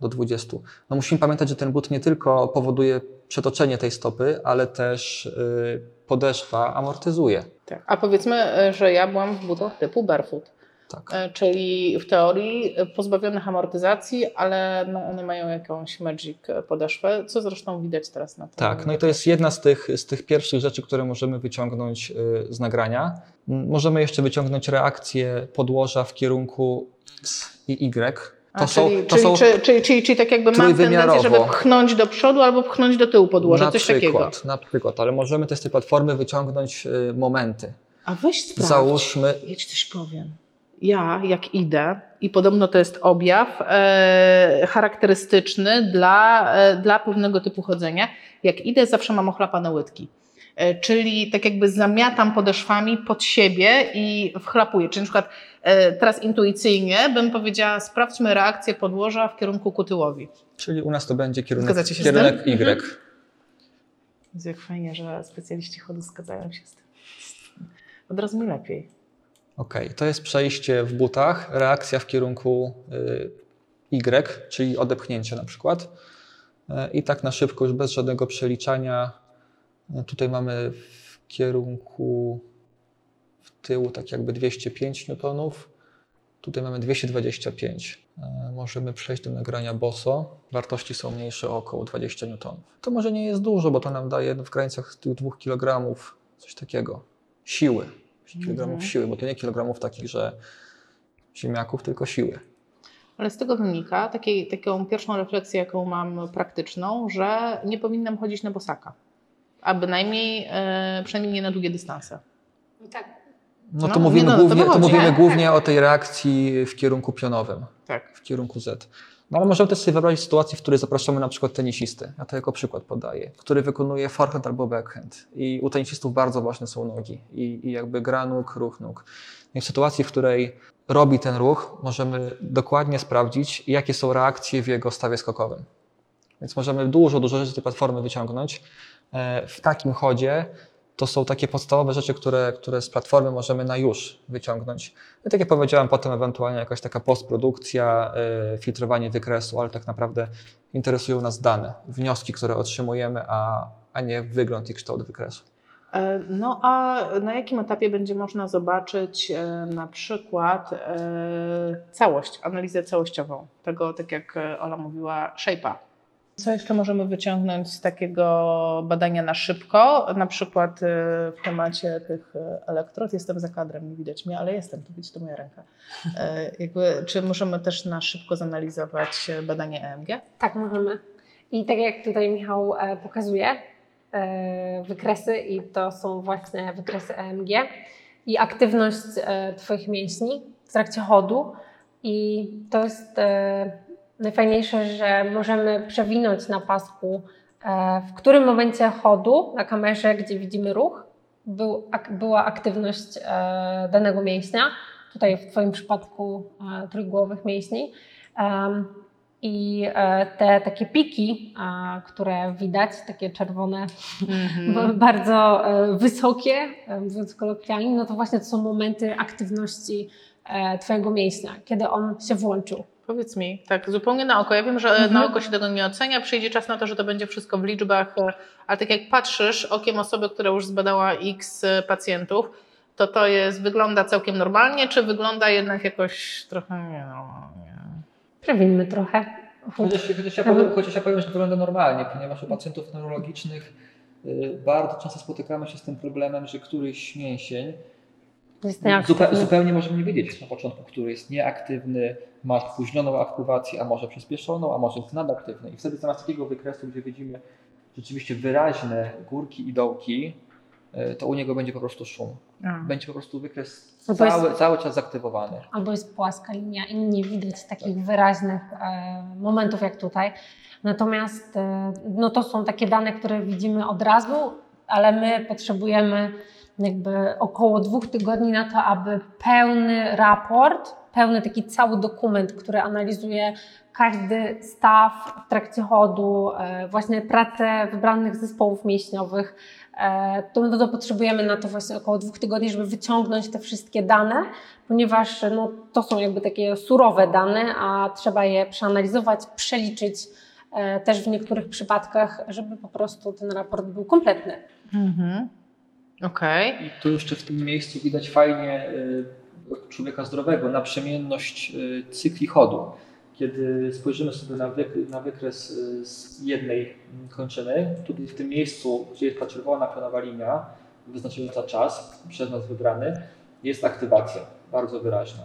do 20. No musimy pamiętać, że ten but nie tylko powoduje przetoczenie tej stopy, ale też y, podeszwa amortyzuje. Tak. A powiedzmy, e, że ja byłam w butach typu barefoot. Tak. E, Czyli w teorii e, pozbawionych amortyzacji, ale no one mają jakąś magic e, podeszwę, co zresztą widać teraz na tym. Tak, no i to jest jedna z tych, z tych pierwszych rzeczy, które możemy wyciągnąć y, z nagrania. Możemy jeszcze wyciągnąć reakcję podłoża w kierunku X i Y. To A, są, czyli, to czyli, są czyli, czyli, czyli, czyli tak jakby mam tendencję, żeby pchnąć do przodu albo pchnąć do tyłu podłoża, na coś takiego. przykład, na przykład, ale możemy też z tej platformy wyciągnąć y, momenty. A weź sprawdź. Załóżmy, Ja ci coś powiem. Ja, jak idę, i podobno to jest objaw e, charakterystyczny dla, e, dla pewnego typu chodzenia, jak idę, zawsze mam ochlapane łydki. E, czyli tak jakby zamiatam podeszwami pod siebie i wchlapuję. Czyli na przykład e, teraz intuicyjnie bym powiedziała, sprawdźmy reakcję podłoża w kierunku ku tyłowi. czyli u nas to będzie kierunek, się z kierunek tym? Y. Jezu, Jak fajnie, że specjaliści chodu zgadzają się z tym. Od razu mi lepiej. Okej, to jest przejście w butach, reakcja w kierunku y, Y, czyli odepchnięcie na przykład. Y, I tak na szybko, już bez żadnego przeliczania, y, tutaj mamy w kierunku w tyłu tak jakby 205 newtonów, tutaj mamy 225. Y, Możemy przejść do nagrania boso. Wartości są mniejsze o około 20 newtonów. To może nie jest dużo, bo to nam daje w granicach tych 2 kg coś takiego. Siły. Kilogramów Mhm. siły, bo to nie kilogramów takich, że ziemniaków, tylko siły. Ale z tego wynika takiej, taką pierwszą refleksję, jaką mam praktyczną, że nie powinnam chodzić na bosaka. A bynajmniej, e, przynajmniej nie na długie dystanse. Tak. No to No, mówimy, no, to głównie, to wychodzi. mówimy Tak, głównie o tej reakcji w kierunku pionowym, Tak. w kierunku Z. No ale możemy też sobie wyobrazić sytuację, w której zapraszamy na przykład tenisisty, ja to jako przykład podaję, który wykonuje forehand albo backhand. I u tenisistów bardzo ważne są nogi i, i jakby gra nóg, ruch nóg. I w sytuacji, w której robi ten ruch, możemy dokładnie sprawdzić, jakie są reakcje w jego stawie skokowym. Więc możemy dużo, dużo rzeczy z tej platformy wyciągnąć. E, W takim chodzie to są takie podstawowe rzeczy, które, które z platformy możemy na już wyciągnąć. I tak jak powiedziałem, potem ewentualnie jakaś taka postprodukcja, yy, filtrowanie wykresu, ale tak naprawdę interesują nas dane, wnioski, które otrzymujemy, a, a nie wygląd i kształt wykresu. E, No a na jakim etapie będzie można zobaczyć e, na przykład e, całość, analizę całościową tego, tak jak Ola mówiła, shape'a? Co jeszcze możemy wyciągnąć z takiego badania na szybko? Na przykład e, w temacie tych e, elektrod, jestem za kadrem, nie widać mnie, ale jestem, tu widać to moja ręka. E, Jakby, czy możemy też na szybko zanalizować badanie EMG? Tak, możemy. I tak jak tutaj Michał e, pokazuje, e, wykresy i to są właśnie wykresy EMG i aktywność e, Twoich mięśni w trakcie chodu. I to jest najfajniejsze, że możemy przewinąć na pasku, e, w którym momencie chodu na kamerze, gdzie widzimy ruch, był, ak, była aktywność e, danego mięśnia. Tutaj w Twoim przypadku e, trójgłowych mięśni. I te takie piki, które widać, takie czerwone, b- bardzo wysokie, mówiąc kolokwialnie, no to właśnie to są momenty aktywności Twojego mięśnia, kiedy on się włączył. Powiedz mi, tak zupełnie na oko. Ja wiem, że Mhm. na oko się tego nie ocenia, przyjdzie czas na to, że to będzie wszystko w liczbach, e, ale tak jak patrzysz okiem osoby, która już zbadała x e, pacjentów, to to jest, wygląda całkiem normalnie, czy wygląda jednak jakoś trochę nienormalnie? Przewinmy trochę. Chociaż, chociaż, ja powiem, chociaż ja powiem, że wygląda normalnie, ponieważ u pacjentów neurologicznych y, bardzo często spotykamy się z tym problemem, że któryś mięsień zupe, zupełnie możemy nie wiedzieć na początku, który jest nieaktywny, ma spóźnioną aktywację, a może przyspieszoną, a może jest nadaktywny. I wtedy zamiast takiego wykresu, gdzie widzimy rzeczywiście wyraźne górki i dołki, y, to u niego będzie po prostu szum. Będzie po prostu wykres to jest- cały, cały czas zaktywowany. albo jest płaska linia i nie widać takich wyraźnych e, momentów jak tutaj. Natomiast e, no to są takie dane, które widzimy od razu, ale my potrzebujemy jakby około dwóch tygodni na to, aby pełny raport, pełny taki cały dokument, który analizuje każdy staw w trakcie chodu, e, właśnie pracę wybranych zespołów mięśniowych, e, to, no to potrzebujemy na to właśnie około dwóch tygodni, żeby wyciągnąć te wszystkie dane, ponieważ no, to są jakby takie surowe dane, a trzeba je przeanalizować, przeliczyć e, też w niektórych przypadkach, żeby po prostu ten raport był kompletny. Mhm. Okej. I tu jeszcze w tym miejscu widać fajnie y, człowieka zdrowego, naprzemienność y, cykli chodu. Kiedy spojrzymy sobie na, na wykres y, z jednej kończyny, tutaj w tym miejscu, gdzie jest ta czerwona pionowa linia, wyznaczająca czas, przez nas wybrany, jest aktywacja, bardzo wyraźna.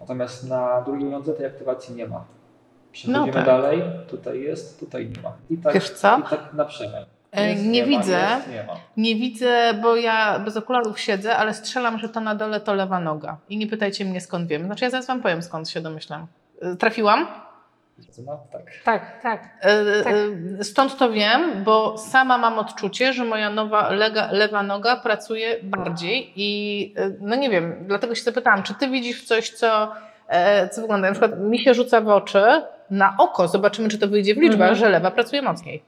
Natomiast na drugiej nodze tej aktywacji nie ma. Przechodzimy No tak. dalej, tutaj jest, tutaj nie ma. I tak, Wiesz co? I tak na przemian. E, Jest, nie ma, widzę. Jest, nie ma. Nie widzę, bo ja bez okularów siedzę, ale strzelam, że to na dole to lewa noga. I nie pytajcie mnie skąd wiem. Znaczy ja zaraz wam powiem skąd się domyślam. E, Trafiłam? No, tak. Tak, tak. E, Tak. e, Stąd to wiem, bo sama mam odczucie, że moja nowa lega, lewa noga pracuje bardziej i e, no nie wiem, dlatego się zapytałam, czy ty widzisz coś, co, e, co wygląda, na przykład mi się rzuca w oczy, na oko, zobaczymy, czy to wyjdzie w liczbach, Mhm. że lewa pracuje mocniej.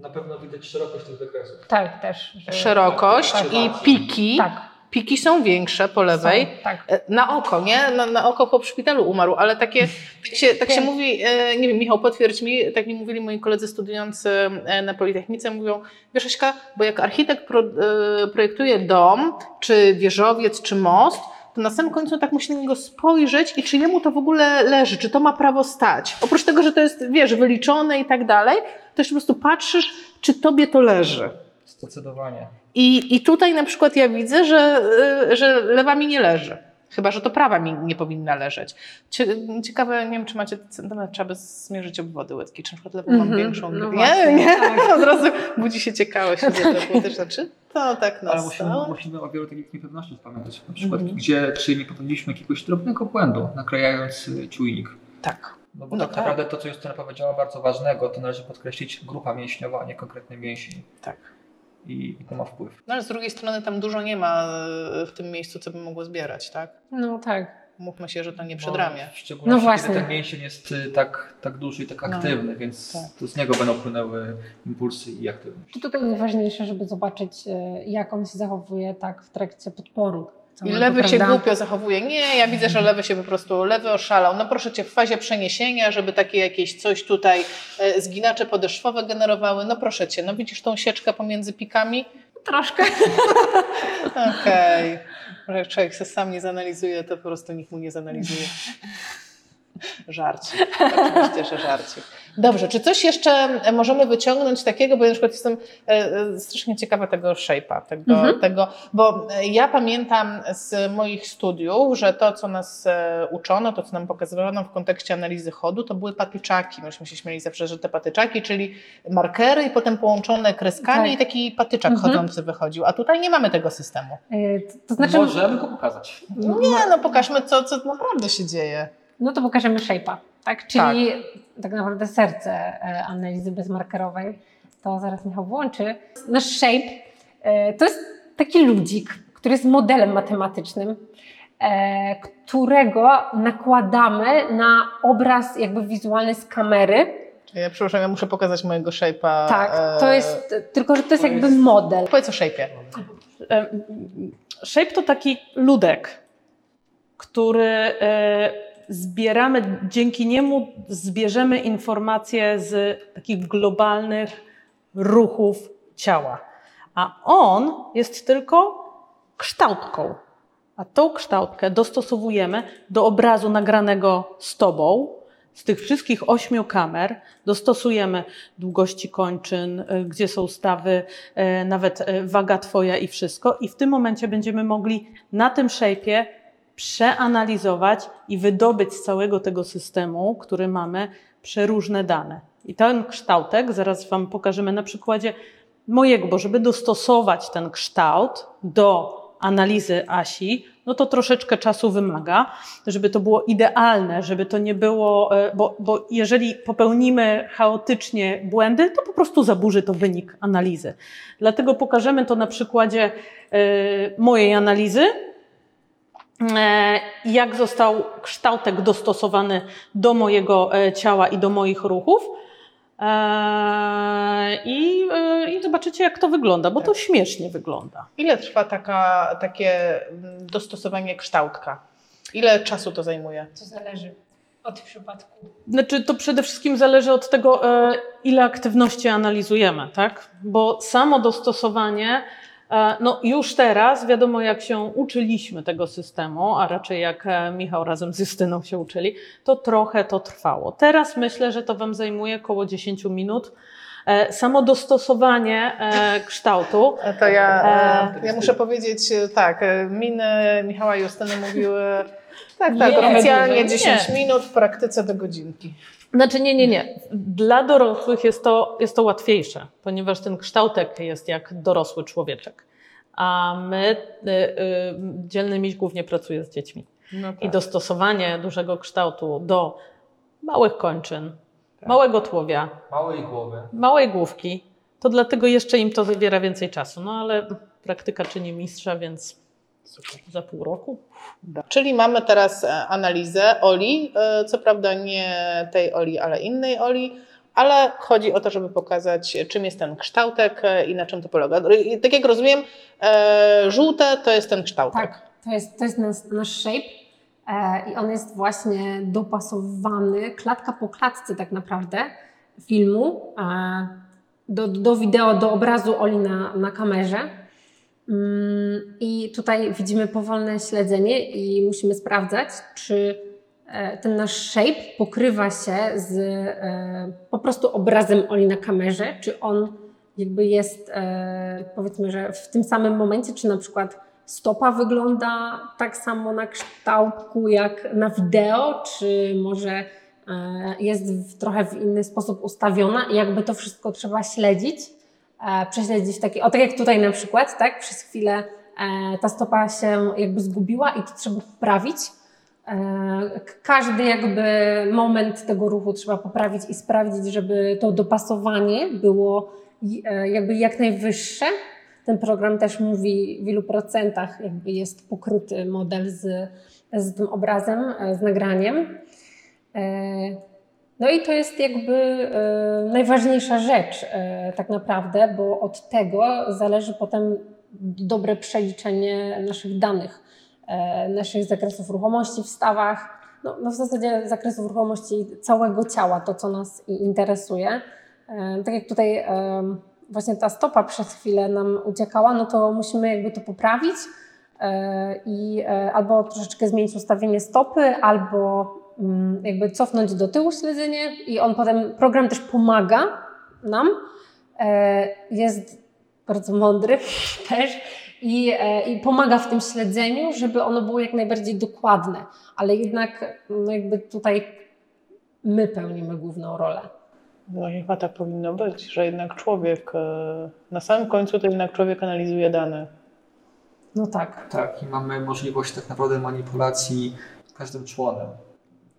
Na pewno widać szerokość tych wykresów. Tak, też. że- Szerokość tak, i tak. piki. Tak. Piki są większe po lewej. Są, tak. E, Na oko, nie? Na, na oko po szpitalu umarł, ale takie, tak się, tak się mówi, e, nie wiem, Michał, potwierdź mi, tak mi mówili moi koledzy studiujący e, na Politechnice, mówią, wiesz Aśka, bo jak architekt pro, projektuje dom, czy wieżowiec, czy most, to na samym końcu tak musi na niego spojrzeć i czy jemu to w ogóle leży, czy to ma prawo stać. Oprócz tego, że to jest, wiesz, wyliczone i tak dalej, to jeszcze po prostu patrzysz, czy tobie to leży. Zdecydowanie. I, I tutaj na przykład ja widzę, że, y, że lewa mi nie leży. Chyba, że to prawa mi nie powinna leżeć. Cie- Ciekawe, nie wiem, czy macie centymetr, trzeba by zmierzyć obwody łydki, czy na przykład lewą mam Mhm, większą. no nie, właśnie, nie, tak. od razu budzi się ciekawość. To też znaczy, to tak Ale nas musimy, musimy o wielu takich niepewnościach pamiętać. Na przykład, Mhm. gdzie czy nie popełniliśmy jakiegoś drobnego błędu, naklejając y, czujnik. Tak. No bo No tak, tak. naprawdę to, co Justyna powiedziała, bardzo ważnego, to należy podkreślić grupa mięśniowa, a nie konkretny mięsień. Tak. I, I to ma wpływ. No ale z drugiej strony tam dużo nie ma y, w tym miejscu, co by mogło zbierać, tak? No tak. Mówmy się, że to nie przedramię. W szczególności, No właśnie. kiedy ten mięsień jest y, tak, tak duży i tak No, aktywny, więc tak. to z niego będą płynęły impulsy i aktywność. Czy tutaj najważniejsze, żeby zobaczyć, e, jak on się zachowuje tak w trakcie podporu. I lewy się prawda? głupio zachowuje. Nie, ja widzę, że lewy się po prostu, lewy oszalał. No proszę Cię, w fazie przeniesienia, żeby takie jakieś coś tutaj, e, zginacze podeszwowe generowały. No proszę Cię, no widzisz tą sieczkę pomiędzy pikami? Troszkę. Okej. Może Jak człowiek się sam nie zanalizuje, to po prostu nikt mu nie zanalizuje. Żarcie. Oczywiście, że żarcie. Dobrze, czy coś jeszcze e, możemy wyciągnąć takiego, bo ja na przykład jestem e, e, strasznie ciekawa tego shape'a, tego, Mhm. tego, bo ja pamiętam z moich studiów, że to, co nas uczono, to, co nam pokazywano w kontekście analizy chodu, to były patyczaki. Myśmy się śmieli zawsze, że te patyczaki, czyli markery i potem połączone kreskami Tak. i taki patyczak Mhm. chodzący wychodził. A tutaj nie mamy tego systemu. To- To znaczy, Możemy go pokazać. Nie, no pokażmy, co, co naprawdę się dzieje. No to pokażemy shape'a, tak? Czyli tak, naprawdę serce e, analizy bezmarkerowej. To zaraz Michał włączy. Nasz shape e, to jest taki ludzik, który jest modelem matematycznym, e, którego nakładamy na obraz jakby wizualny z kamery. Ja przepraszam, ja muszę pokazać mojego shape'a. Tak, to jest, tylko że to jest to jakby jest- model. Powiedz o shape'ie. Shape to taki ludek, który zbieramy, dzięki niemu zbierzemy informacje z takich globalnych ruchów ciała. A on jest tylko kształtką. A tą kształtkę dostosowujemy do obrazu nagranego z tobą, z tych wszystkich ośmiu kamer, dostosujemy długości kończyn, y, gdzie są stawy, y, nawet y, waga twoja i wszystko. I w tym momencie będziemy mogli na tym shape'ie przeanalizować i wydobyć z całego tego systemu, który mamy, przeróżne dane. I ten kształtek, zaraz Wam pokażemy na przykładzie mojego, bo żeby dostosować ten kształt do analizy Asi, no to troszeczkę czasu wymaga, żeby to było idealne, żeby to nie było, e, bo, bo jeżeli popełnimy chaotycznie błędy, to po prostu zaburzy to wynik analizy. Dlatego pokażemy to na przykładzie e, mojej analizy, jak został kształtek dostosowany do mojego e, ciała i do moich ruchów. E, I, e, I zobaczycie, jak to wygląda, bo to śmiesznie wygląda. Ile trwa taka, takie mm, dostosowanie kształtka? Ile czasu to zajmuje? To zależy od przypadku. Znaczy, to przede wszystkim zależy od tego, e, ile aktywności analizujemy, tak? Bo samo dostosowanie, e, no już teraz wiadomo, jak się uczyliśmy tego systemu, a raczej jak e, Michał razem z Justyną się uczyli, to trochę to trwało. Teraz myślę, że to Wam zajmuje około 10 minut. E, Samo dostosowanie e, kształtu. E, To ja, E, e, ja muszę powiedzieć e, tak, e, miny Michała i Justyny mówiły tak, tak, oficjalnie dłużej. 10 Nie. minut, w praktyce do godzinki. Znaczy nie, nie, nie. Dla dorosłych jest to, jest to łatwiejsze, ponieważ ten kształtek jest jak dorosły człowieczek. A my, y, y, dzielny miś głównie pracuje z dziećmi. No tak. I dostosowanie dużego kształtu do małych kończyn, małego tłowia, Małej głowy. małej główki, to dlatego jeszcze im to zabiera więcej czasu. No ale praktyka czyni mistrza, więc za pół roku. Czyli mamy teraz e, analizę Oli, e, co prawda nie tej Oli, ale innej Oli, ale chodzi o to, żeby pokazać, czym jest ten kształtek e, i na czym to polega. I Tak jak rozumiem, żółte to jest ten kształtek. Tak, to jest, to jest nasz, nasz shape i on jest właśnie dopasowany klatka po klatce tak naprawdę filmu do, do wideo, do obrazu Oli na, na kamerze. Mm, I tutaj widzimy powolne śledzenie i musimy sprawdzać, czy e, ten nasz shape pokrywa się z e, po prostu obrazem Oli na kamerze, czy on jakby jest e, powiedzmy, że w tym samym momencie, czy na przykład stopa wygląda tak samo na kształtku jak na wideo, czy może jest w, trochę w inny sposób ustawiona i jakby to wszystko trzeba śledzić, prześledzić w taki, o tak jak tutaj na przykład, tak, przez chwilę e, ta stopa się jakby zgubiła i to trzeba poprawić. E, Każdy jakby moment tego ruchu trzeba poprawić i sprawdzić, żeby to dopasowanie było e, jakby jak najwyższe. Ten program też mówi w ilu procentach jakby jest pokryty model z z tym obrazem, e, z nagraniem. E, no i to jest jakby e, najważniejsza rzecz tak naprawdę, bo od tego zależy potem dobre przeliczenie naszych danych, naszych zakresów ruchomości w stawach, no, no w zasadzie zakresów ruchomości całego ciała, to co nas interesuje. Tak jak tutaj właśnie ta stopa przez chwilę nam uciekała, no to musimy jakby to poprawić e, i e, albo troszeczkę zmienić ustawienie stopy, albo jakby cofnąć do tyłu śledzenie i on potem, program też pomaga nam, e, jest bardzo mądry też i, i pomaga w tym śledzeniu, żeby ono było jak najbardziej dokładne, ale jednak no jakby tutaj my pełnimy główną rolę. No chyba tak powinno być, że jednak człowiek, e, na samym końcu to jednak człowiek analizuje dane. No tak. Tak, i mamy możliwość tak naprawdę manipulacji każdym członem.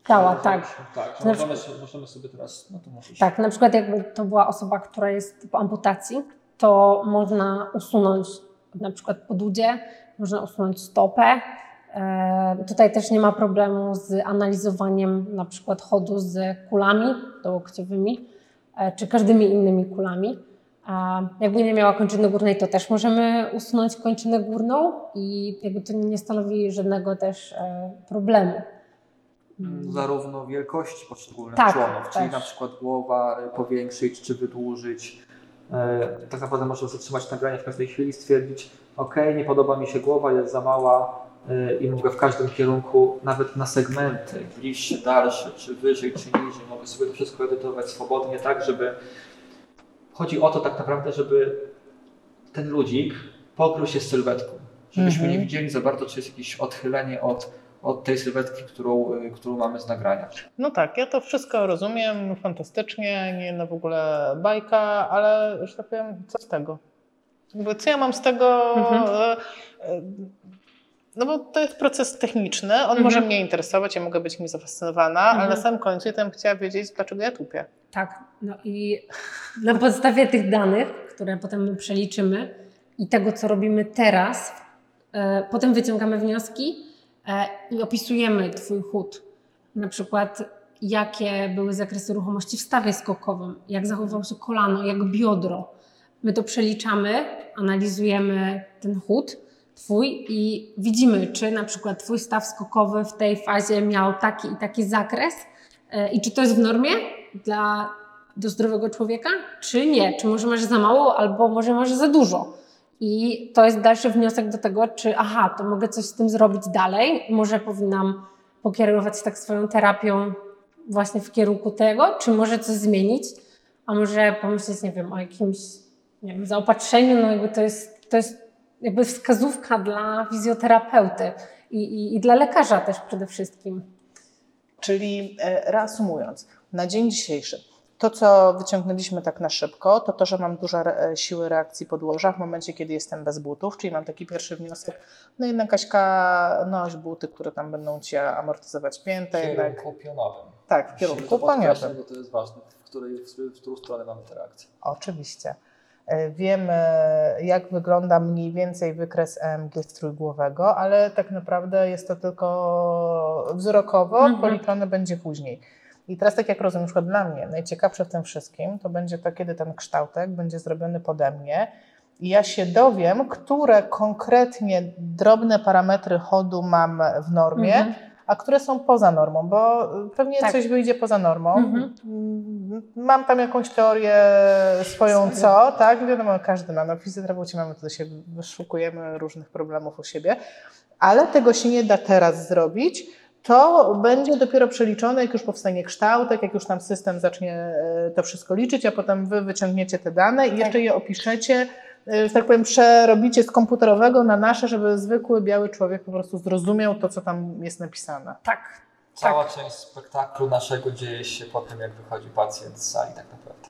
Ciała, tak. Tak, że możemy, możemy sobie teraz, no to możesz. Tak, na przykład jakby to była osoba, która jest po amputacji, to można usunąć na przykład podudzie, można usunąć stopę. E, tutaj też nie ma problemu z analizowaniem na przykład chodu z kulami dołokciowymi E, czy każdymi innymi kulami. A jakby nie miała kończyny górnej, to też możemy usunąć kończynę górną i jakby to nie stanowi żadnego też e, problemu. Mm, zarówno wielkości poszczególnych tak, członów, czyli też. na przykład głowa e, powiększyć czy wydłużyć. Tak naprawdę możemy zatrzymać nagranie w każdej chwili, stwierdzić, ok, nie podoba mi się głowa, jest za mała, i mogę w każdym kierunku, nawet na segmenty, bliższe, dalsze, czy wyżej, czy niżej, mogę sobie to wszystko edytować swobodnie, tak, żeby. Chodzi o to tak naprawdę, żeby ten ludzik pokrył się z sylwetką. Żebyśmy mm -hmm. nie widzieli za bardzo, czy jest jakieś odchylenie od, od tej sylwetki, którą, którą mamy z nagrania. No tak, ja to wszystko rozumiem fantastycznie, nie no w ogóle bajka, ale że tak powiem, co z tego? Co ja mam z tego? Mm -hmm. No bo to jest proces techniczny, on mhm. może mnie interesować, ja mogę być nim zafascynowana, mhm. ale na samym końcu ja bym chciała wiedzieć, dlaczego ja tupię. Tak, no i na podstawie tych danych, które potem my przeliczymy i tego, co robimy teraz, e, potem wyciągamy wnioski e, i opisujemy Twój chód. Na przykład, jakie były zakresy ruchomości w stawie skokowym, jak zachowywało się kolano, jak biodro. My to przeliczamy, analizujemy ten chód Twój i widzimy, czy na przykład Twój staw skokowy w tej fazie miał taki i taki zakres e, i czy to jest w normie dla do zdrowego człowieka, czy nie, czy może masz za mało, albo może masz za dużo. I to jest dalszy wniosek do tego, czy aha, to mogę coś z tym zrobić dalej, może powinnam pokierować tak swoją terapią właśnie w kierunku tego, czy może coś zmienić, a może pomyśleć, nie wiem, o jakimś nie wiem, zaopatrzeniu, no jakby to jest, to jest jakby wskazówka dla fizjoterapeuty i, i, i dla lekarza też przede wszystkim. Czyli e, reasumując, na dzień dzisiejszy, to, co wyciągnęliśmy tak na szybko, to to, że mam duże e, siły reakcji podłoża w momencie, kiedy jestem bez butów, czyli mam taki pierwszy wniosek, no jednak Kaśka, noś buty, które tam będą Ci amortyzować piętę. W kierunku jednak... pionowym. Tak, w kierunku pionowym. Bo to jest ważne, w, której, w którą stronę mamy tę reakcję. Oczywiście. E, wiemy, jak wygląda mniej więcej wykres EMG trójgłowego, ale tak naprawdę jest to tylko wzrokowo, mhm. policzone będzie później. I teraz tak jak rozumiem, na przykład dla mnie najciekawsze w tym wszystkim to będzie to, kiedy ten kształtek będzie zrobiony pode mnie i ja się dowiem, które konkretnie drobne parametry chodu mam w normie, mhm a które są poza normą, bo pewnie tak. coś wyjdzie poza normą. Mhm. Mam tam jakąś teorię swoją, co, tak? Wiadomo, każdy ma. No, w fizjoterapeucie mamy to, się wyszukujemy różnych problemów u siebie, ale tego się nie da teraz zrobić. To będzie dopiero przeliczone, jak już powstanie kształtek, jak już tam system zacznie e, to wszystko liczyć, a potem wy wyciągniecie te dane i tak. jeszcze je opiszecie Y, że tak powiem, przerobicie z komputerowego na nasze, żeby zwykły biały człowiek po prostu zrozumiał to, co tam jest napisane. Tak. Cała tak. część spektaklu naszego dzieje się po tym, jak wychodzi pacjent z sali tak naprawdę.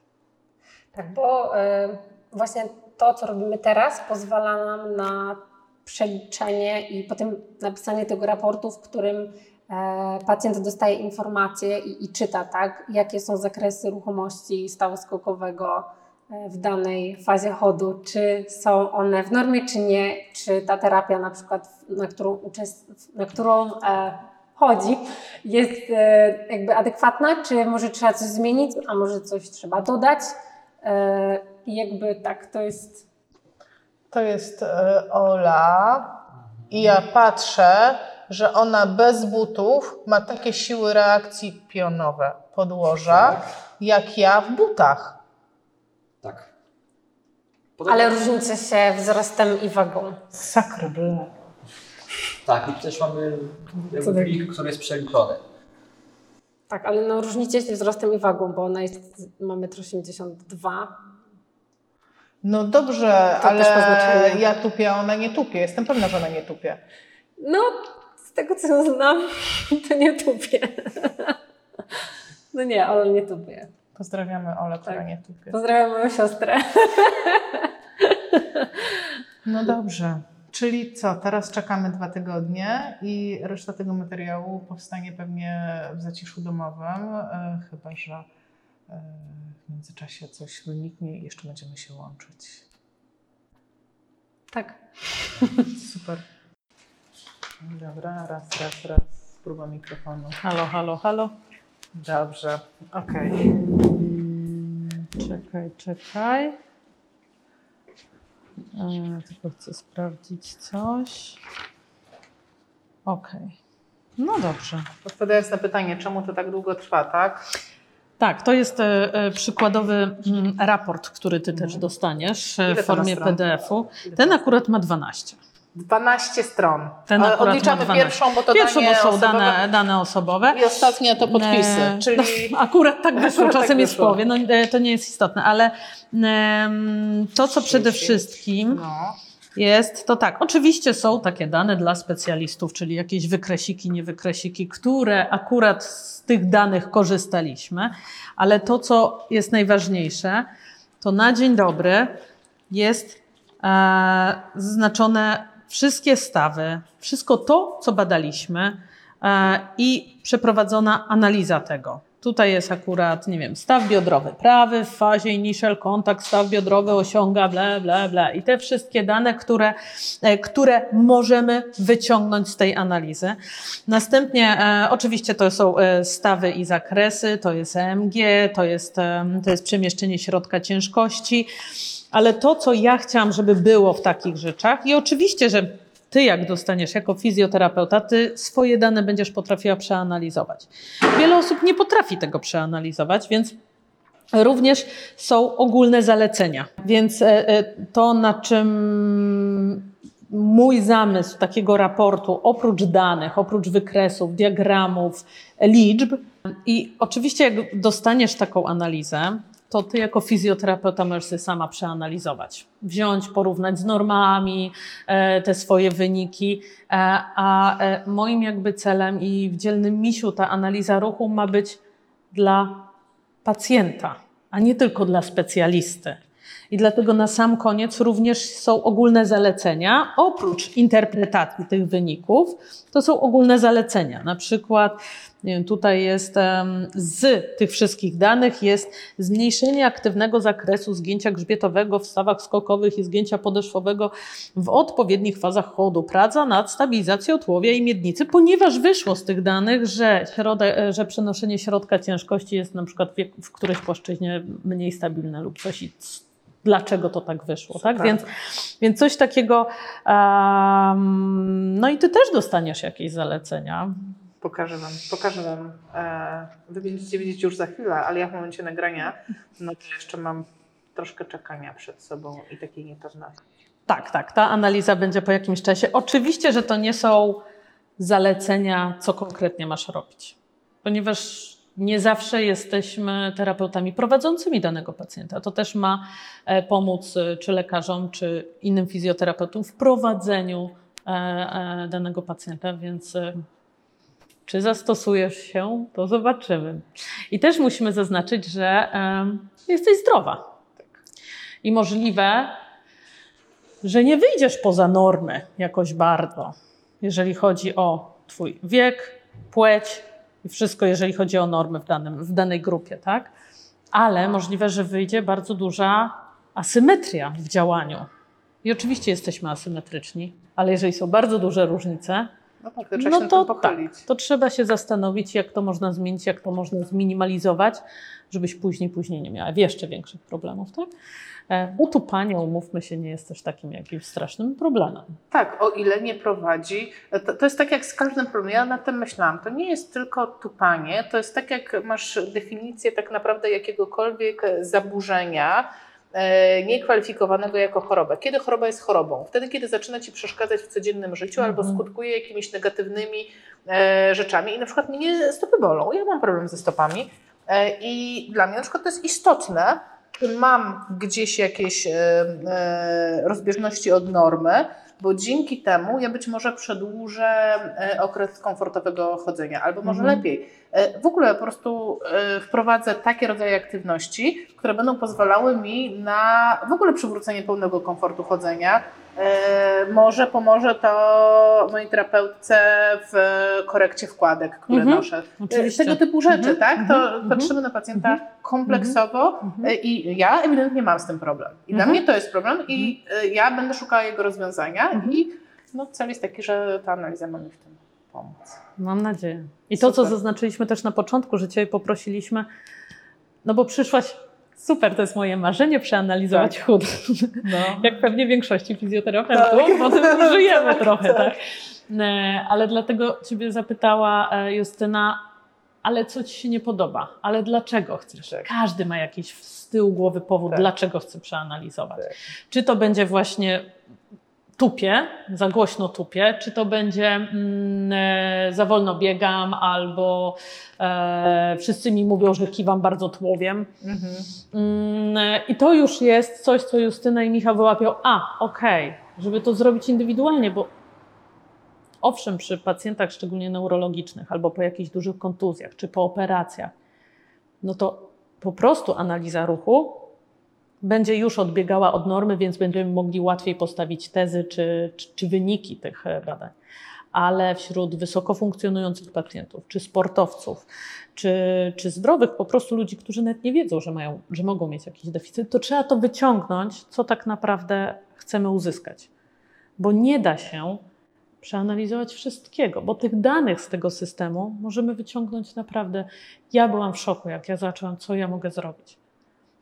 Tak, bo y, właśnie to, co robimy teraz, pozwala nam na przeliczenie i potem napisanie tego raportu, w którym e, pacjent dostaje informacje i, i czyta, tak, jakie są zakresy ruchomości stawu skokowego, e, w danej fazie chodu, czy są one w normie, czy nie, czy ta terapia na przykład, na którą, na którą e, chodzi, jest e, jakby adekwatna, czy może trzeba coś zmienić, a może coś trzeba dodać. E, jakby tak, to jest To jest e, Ola. I ja patrzę, że ona bez butów ma takie siły reakcji pionowe podłoża, jak ja w butach. Tak. Ale różnice się wzrostem i wagą. Sakry Tak, i też mamy wynik, który jest przeliczony. Tak, ale no różnicie się wzrostem i wagą, bo ona jest, ma 1,82 m. No dobrze, To ale ja tupię, a ona nie tupie. Jestem pewna, że ona nie tupie. No, tego co znam, to nie tupię. No nie, ale nie tupię. Pozdrawiamy Olę, która Tak. nie tupie. Pozdrawiam moją siostrę. No dobrze. Czyli co, teraz czekamy dwa tygodnie i reszta tego materiału powstanie pewnie w zaciszu domowym, e, chyba że e, w międzyczasie coś wyniknie i jeszcze będziemy się łączyć. Tak. Super. Dobra, raz, raz, raz. Próba mikrofonu. Halo, halo, halo. Dobrze, okej. Czekaj, czekaj. E, tylko chcę sprawdzić coś. Okej. No dobrze. Odpowiadając na pytanie, czemu to tak długo trwa, tak? Tak, to jest e, e, przykładowy mm, raport, który ty też dostaniesz e, Ile w to ma formie stron? PDF-u. Ile to Ten akurat ma 12. 12 stron. Ten Odliczamy ma 12. pierwszą, bo to Pierwszą, danie bo są osobowe. dane, dane osobowe. I ostatnia to podpisy, E, czyli... Akurat tak wyszło, Akurat tak czasem jest w wyszło. połowie, no e, to nie jest istotne, ale to, co przede 30. wszystkim No. jest, to tak, oczywiście są takie dane dla specjalistów, czyli jakieś wykresiki, niewykresiki, które akurat z tych danych korzystaliśmy, ale to, co jest najważniejsze, to na dzień dobry jest e, zaznaczone wszystkie stawy, wszystko to, co badaliśmy e, i przeprowadzona analiza tego. Tutaj jest akurat, nie wiem, staw biodrowy prawy w fazie initial contact, staw biodrowy osiąga ble, ble, ble. I te wszystkie dane, które, e, które możemy wyciągnąć z tej analizy. Następnie e, oczywiście to są e, stawy i zakresy, to jest EMG, to jest, to jest przemieszczenie środka ciężkości, ale to, co ja chciałam, żeby było w takich rzeczach i oczywiście, że ty jak dostaniesz jako fizjoterapeuta, ty swoje dane będziesz potrafiła przeanalizować. Wiele osób nie potrafi tego przeanalizować, więc również są ogólne zalecenia. Więc e, e, to, na czym mój zamysł takiego raportu, oprócz danych, oprócz wykresów, diagramów, liczb, i oczywiście jak dostaniesz taką analizę, to ty jako fizjoterapeuta możesz sobie sama przeanalizować. Wziąć, porównać z normami e, te swoje wyniki, e, a e, moim jakby celem i w dzielnym misiu ta analiza ruchu ma być dla pacjenta, a nie tylko dla specjalisty. I dlatego na sam koniec również są ogólne zalecenia. Oprócz interpretacji tych wyników, to są ogólne zalecenia. Na przykład, wiem, tutaj jest z tych wszystkich danych jest zmniejszenie aktywnego zakresu zgięcia grzbietowego w stawach skokowych i zgięcia podeszwowego w odpowiednich fazach chodu. Praca nad stabilizacją tułowia i miednicy, ponieważ wyszło z tych danych, że, środek, że przenoszenie środka ciężkości jest na przykład w, w którejś płaszczyźnie mniej stabilne lub coś dlaczego to tak wyszło, tak? Więc, więc coś takiego. Um, no i ty też dostaniesz jakieś zalecenia. Pokażę wam, pokażę wam. E, wy będziecie widzieć już za chwilę, ale ja w momencie nagrania, no to jeszcze mam troszkę czekania przed sobą i takiej niepewności. Tak, tak, ta analiza będzie po jakimś czasie. Oczywiście, że to nie są zalecenia, co konkretnie masz robić, ponieważ nie zawsze jesteśmy terapeutami prowadzącymi danego pacjenta. To też ma e, pomóc e, czy lekarzom, czy innym fizjoterapeutom w prowadzeniu e, danego pacjenta, więc czy zastosujesz się, to zobaczymy. I też musimy zaznaczyć, że jesteś zdrowa. I możliwe, że nie wyjdziesz poza normy jakoś bardzo, jeżeli chodzi o Twój wiek, płeć i wszystko, jeżeli chodzi o normy w, danym, w danej grupie, tak? ale możliwe, że wyjdzie bardzo duża asymetria w działaniu. I oczywiście jesteśmy asymetryczni, ale jeżeli są bardzo duże różnice, No tak, to trzeba no się to tak, to trzeba się zastanowić, jak to można zmienić, jak to można zminimalizować, żebyś później, później nie miała jeszcze większych problemów, tak? E, Utupanie, umówmy się, nie jest też takim jakimś strasznym problemem. Tak, o ile nie prowadzi. To, to jest tak jak z każdym problemem. Ja nad tym myślałam. To nie jest tylko tupanie, to jest tak jak masz definicję tak naprawdę jakiegokolwiek zaburzenia e, niekwalifikowanego jako chorobę. Kiedy choroba jest chorobą? Wtedy, kiedy zaczyna ci przeszkadzać w codziennym życiu albo Mhm. skutkuje jakimiś negatywnymi e, rzeczami. I na przykład mnie stopy bolą. Ja mam problem ze stopami. E, I dla mnie na przykład to jest istotne, mam gdzieś jakieś e, e, rozbieżności od normy, bo dzięki temu ja być może przedłużę e, okres komfortowego chodzenia, albo może Mhm. lepiej. W ogóle po prostu wprowadzę takie rodzaje aktywności, które będą pozwalały mi na w ogóle przywrócenie pełnego komfortu chodzenia. E, Może pomoże to mojej terapeutce w korekcie wkładek, które Mhm. noszę. E, Oczywiście. Tego typu rzeczy, Mhm. tak? To Mhm. patrzymy na pacjenta kompleksowo Mhm. e, i ja ewidentnie mam z tym problem. I dla Mhm. mnie to jest problem i ja będę szukała jego rozwiązania Mhm. i no, cel jest taki, że ta analiza ma mi w tym pomóc. Mam nadzieję. I to, co Super. zaznaczyliśmy też na początku, że Cię poprosiliśmy, no bo przyszłaś, super, to jest moje marzenie, przeanalizować Tak. chód. No. Jak pewnie większości fizjoterapeutów, Tak. bo tym żyjemy Tak, trochę, tak. tak? E, Ale dlatego Ciebie zapytała e, Justyna, ale co Ci się nie podoba? Ale dlaczego chcesz? Tak. Każdy ma jakiś z tyłu głowy powód, dlaczego chce przeanalizować. Czy to będzie właśnie tupie, za głośno tupie, czy to będzie mm, e, za wolno biegam, albo e, wszyscy mi mówią, że kiwam bardzo tłowiem. Mhm. Mm, e, I to już jest coś, co Justyna i Michał wyłapią. A, okej, żeby to zrobić indywidualnie, bo owszem, przy pacjentach szczególnie neurologicznych, albo po jakichś dużych kontuzjach, czy po operacjach, no to po prostu analiza ruchu będzie już odbiegała od normy, więc będziemy mogli łatwiej postawić tezy czy, czy, czy wyniki tych e, badań. Ale wśród wysoko funkcjonujących pacjentów, czy sportowców, czy, czy zdrowych po prostu ludzi, którzy nawet nie wiedzą, że, mają, że mogą mieć jakiś deficyt, to trzeba to wyciągnąć, co tak naprawdę chcemy uzyskać. Bo nie da się przeanalizować wszystkiego, bo tych danych z tego systemu możemy wyciągnąć naprawdę. Ja byłam w szoku, jak ja zaczęłam, co ja mogę zrobić.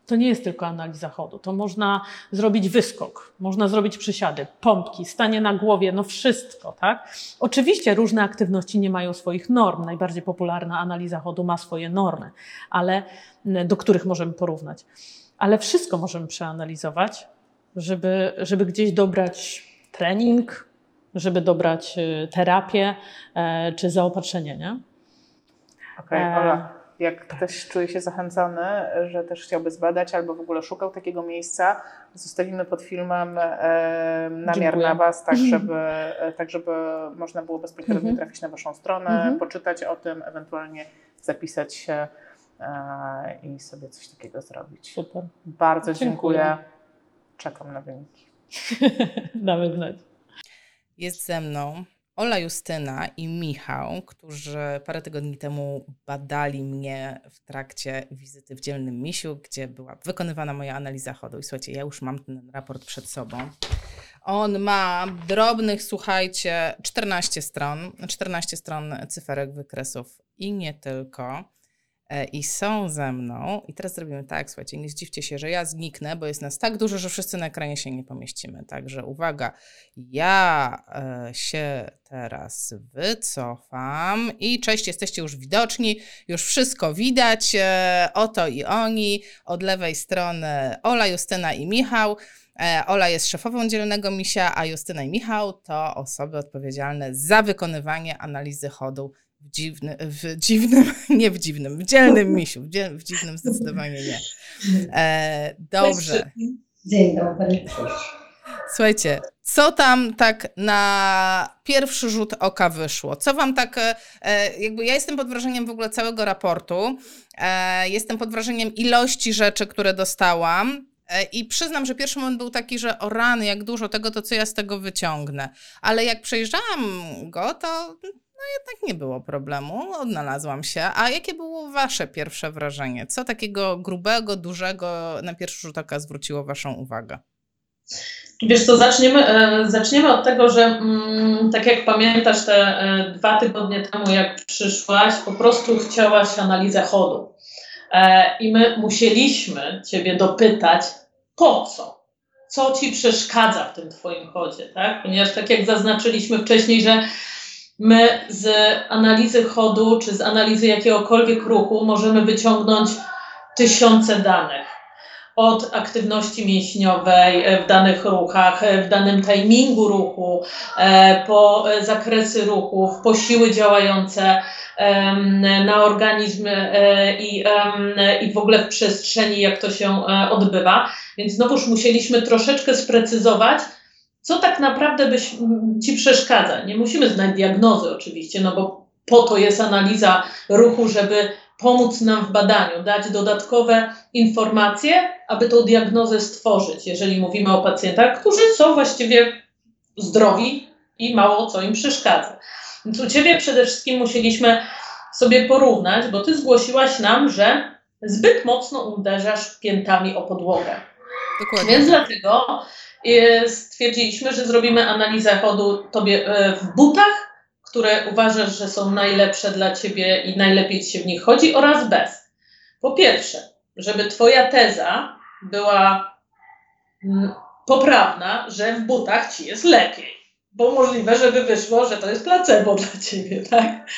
To nie jest tylko analiza chodu. To można zrobić wyskok, można zrobić przysiady, pompki, stanie na głowie, no wszystko, tak? Oczywiście różne aktywności nie mają swoich norm. Najbardziej popularna analiza chodu ma swoje normy, ale do których możemy porównać. Ale wszystko możemy przeanalizować, żeby, żeby gdzieś dobrać trening, żeby dobrać y, terapię e, czy zaopatrzenie, nie? Okej, Ola, jak ktoś czuje się zachęcony, że też chciałby zbadać albo w ogóle szukał takiego miejsca, zostawimy pod filmem e, namiar Dziękuję. na Was, tak żeby, e, tak żeby można było bezpośrednio Mhm. trafić na Waszą stronę, Mhm. poczytać o tym, ewentualnie zapisać się e, i sobie coś takiego zrobić. Super. Bardzo Dziękuję. dziękuję. Czekam na wyniki. Damy znać. Jest ze mną Ola Justyna i Michał, którzy parę tygodni temu badali mnie w trakcie wizyty w Dzielnym Misiu, gdzie była wykonywana moja analiza chodu. I słuchajcie, ja już mam ten raport przed sobą. On ma drobnych, słuchajcie, 14 stron, 14 stron cyferek, wykresów i nie tylko. E, I są ze mną. I teraz zrobimy tak, słuchajcie, nie zdziwcie się, że ja zniknę, bo jest nas tak dużo, że wszyscy na ekranie się nie pomieścimy. Także uwaga, ja e, się teraz wycofam i cześć, jesteście już widoczni, już wszystko widać, e, oto i oni, od lewej strony Ola, Justyna i Michał. Ola jest szefową dzielnego misia, a Justyna i Michał to osoby odpowiedzialne za wykonywanie analizy chodu w, dziwny, w dziwnym, nie w dziwnym, w dzielnym misiu, w, dziel, w dziwnym zdecydowanie nie. E, dobrze. Dzień dobry. Słuchajcie, co tam tak na pierwszy rzut oka wyszło? Co wam tak, e, jakby ja jestem pod wrażeniem w ogóle całego raportu, e, jestem pod wrażeniem ilości rzeczy, które dostałam e, i przyznam, że pierwszy moment był taki, że o rany, jak dużo tego, to co ja z tego wyciągnę. Ale jak przejrzałam go, to jednak nie było problemu, odnalazłam się. A jakie było Wasze pierwsze wrażenie? Co takiego grubego, dużego na pierwszy rzut oka zwróciło Waszą uwagę? Wiesz co, zaczniemy, e, zaczniemy od tego, że mm, tak jak pamiętasz te e, dwa tygodnie temu, jak przyszłaś, po prostu chciałaś analizę chodu. E, I my musieliśmy Ciebie dopytać, po co? Co Ci przeszkadza w tym Twoim chodzie, tak? Ponieważ tak jak zaznaczyliśmy wcześniej, że my z analizy chodu czy z analizy jakiegokolwiek ruchu możemy wyciągnąć tysiące danych. Od aktywności mięśniowej e, w danych ruchach, e, w danym timingu ruchu, e, po zakresy ruchów, po siły działające na organizm i, i w ogóle w przestrzeni, jak to się odbywa. Więc znowuż musieliśmy troszeczkę sprecyzować, co tak naprawdę byś, ci przeszkadza. Nie musimy znać diagnozy oczywiście, no bo po to jest analiza ruchu, żeby pomóc nam w badaniu, dać dodatkowe informacje, aby tą diagnozę stworzyć, jeżeli mówimy o pacjentach, którzy są właściwie zdrowi i mało co im przeszkadza. Więc u Ciebie przede wszystkim musieliśmy sobie porównać, bo Ty zgłosiłaś nam, że zbyt mocno uderzasz piętami o podłogę. Dokładnie. Więc dlatego stwierdziliśmy, że zrobimy analizę chodu tobie e, w butach, które uważasz, że są najlepsze dla ciebie i najlepiej ci się w nich chodzi, oraz bez. Po pierwsze, żeby twoja teza była mm, poprawna, że w butach ci jest lepiej. Bo możliwe, żeby wyszło, że to jest placebo dla ciebie, tak?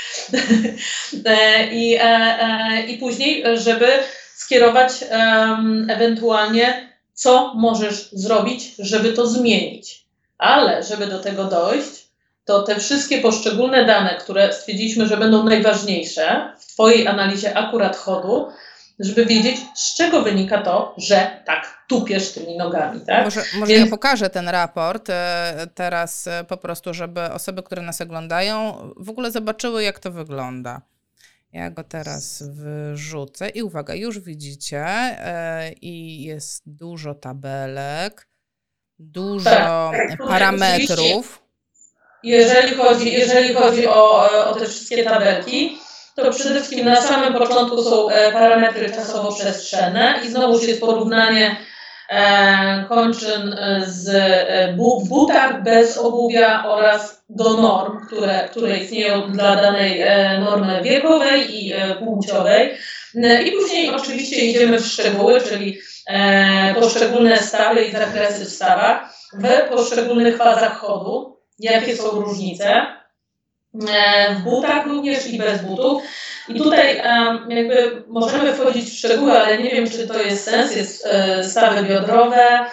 E, I, e, I później, żeby skierować ewentualnie co możesz zrobić, żeby to zmienić. Ale żeby do tego dojść, to te wszystkie poszczególne dane, które stwierdziliśmy, że będą najważniejsze w Twojej analizie akurat chodu, żeby wiedzieć, z czego wynika to, że tak tupiesz tymi nogami. Tak? Może, może Więc... ja pokażę ten raport e, teraz e, po prostu, żeby osoby, które nas oglądają, w ogóle zobaczyły, jak to wygląda. Ja go teraz wrzucę i uwaga, już widzicie e, i jest dużo tabelek, dużo tak, parametrów. Jeżeli chodzi, jeżeli chodzi o, o te wszystkie tabelki, to przede wszystkim na samym początku są e, parametry czasowo-przestrzenne i znowu jest porównanie e, kończyn z, w butach bez obuwia oraz do norm, które, które istnieją dla danej e, normy wiekowej i e, płciowej. E, I później oczywiście idziemy w szczegóły, czyli poszczególne stawy i zakresy w stawach w poszczególnych fazach chodu, jakie są różnice. W butach również i bez butów. I tutaj jakby możemy wchodzić w szczegóły, ale nie wiem, czy to jest sens. Jest stawy biodrowe,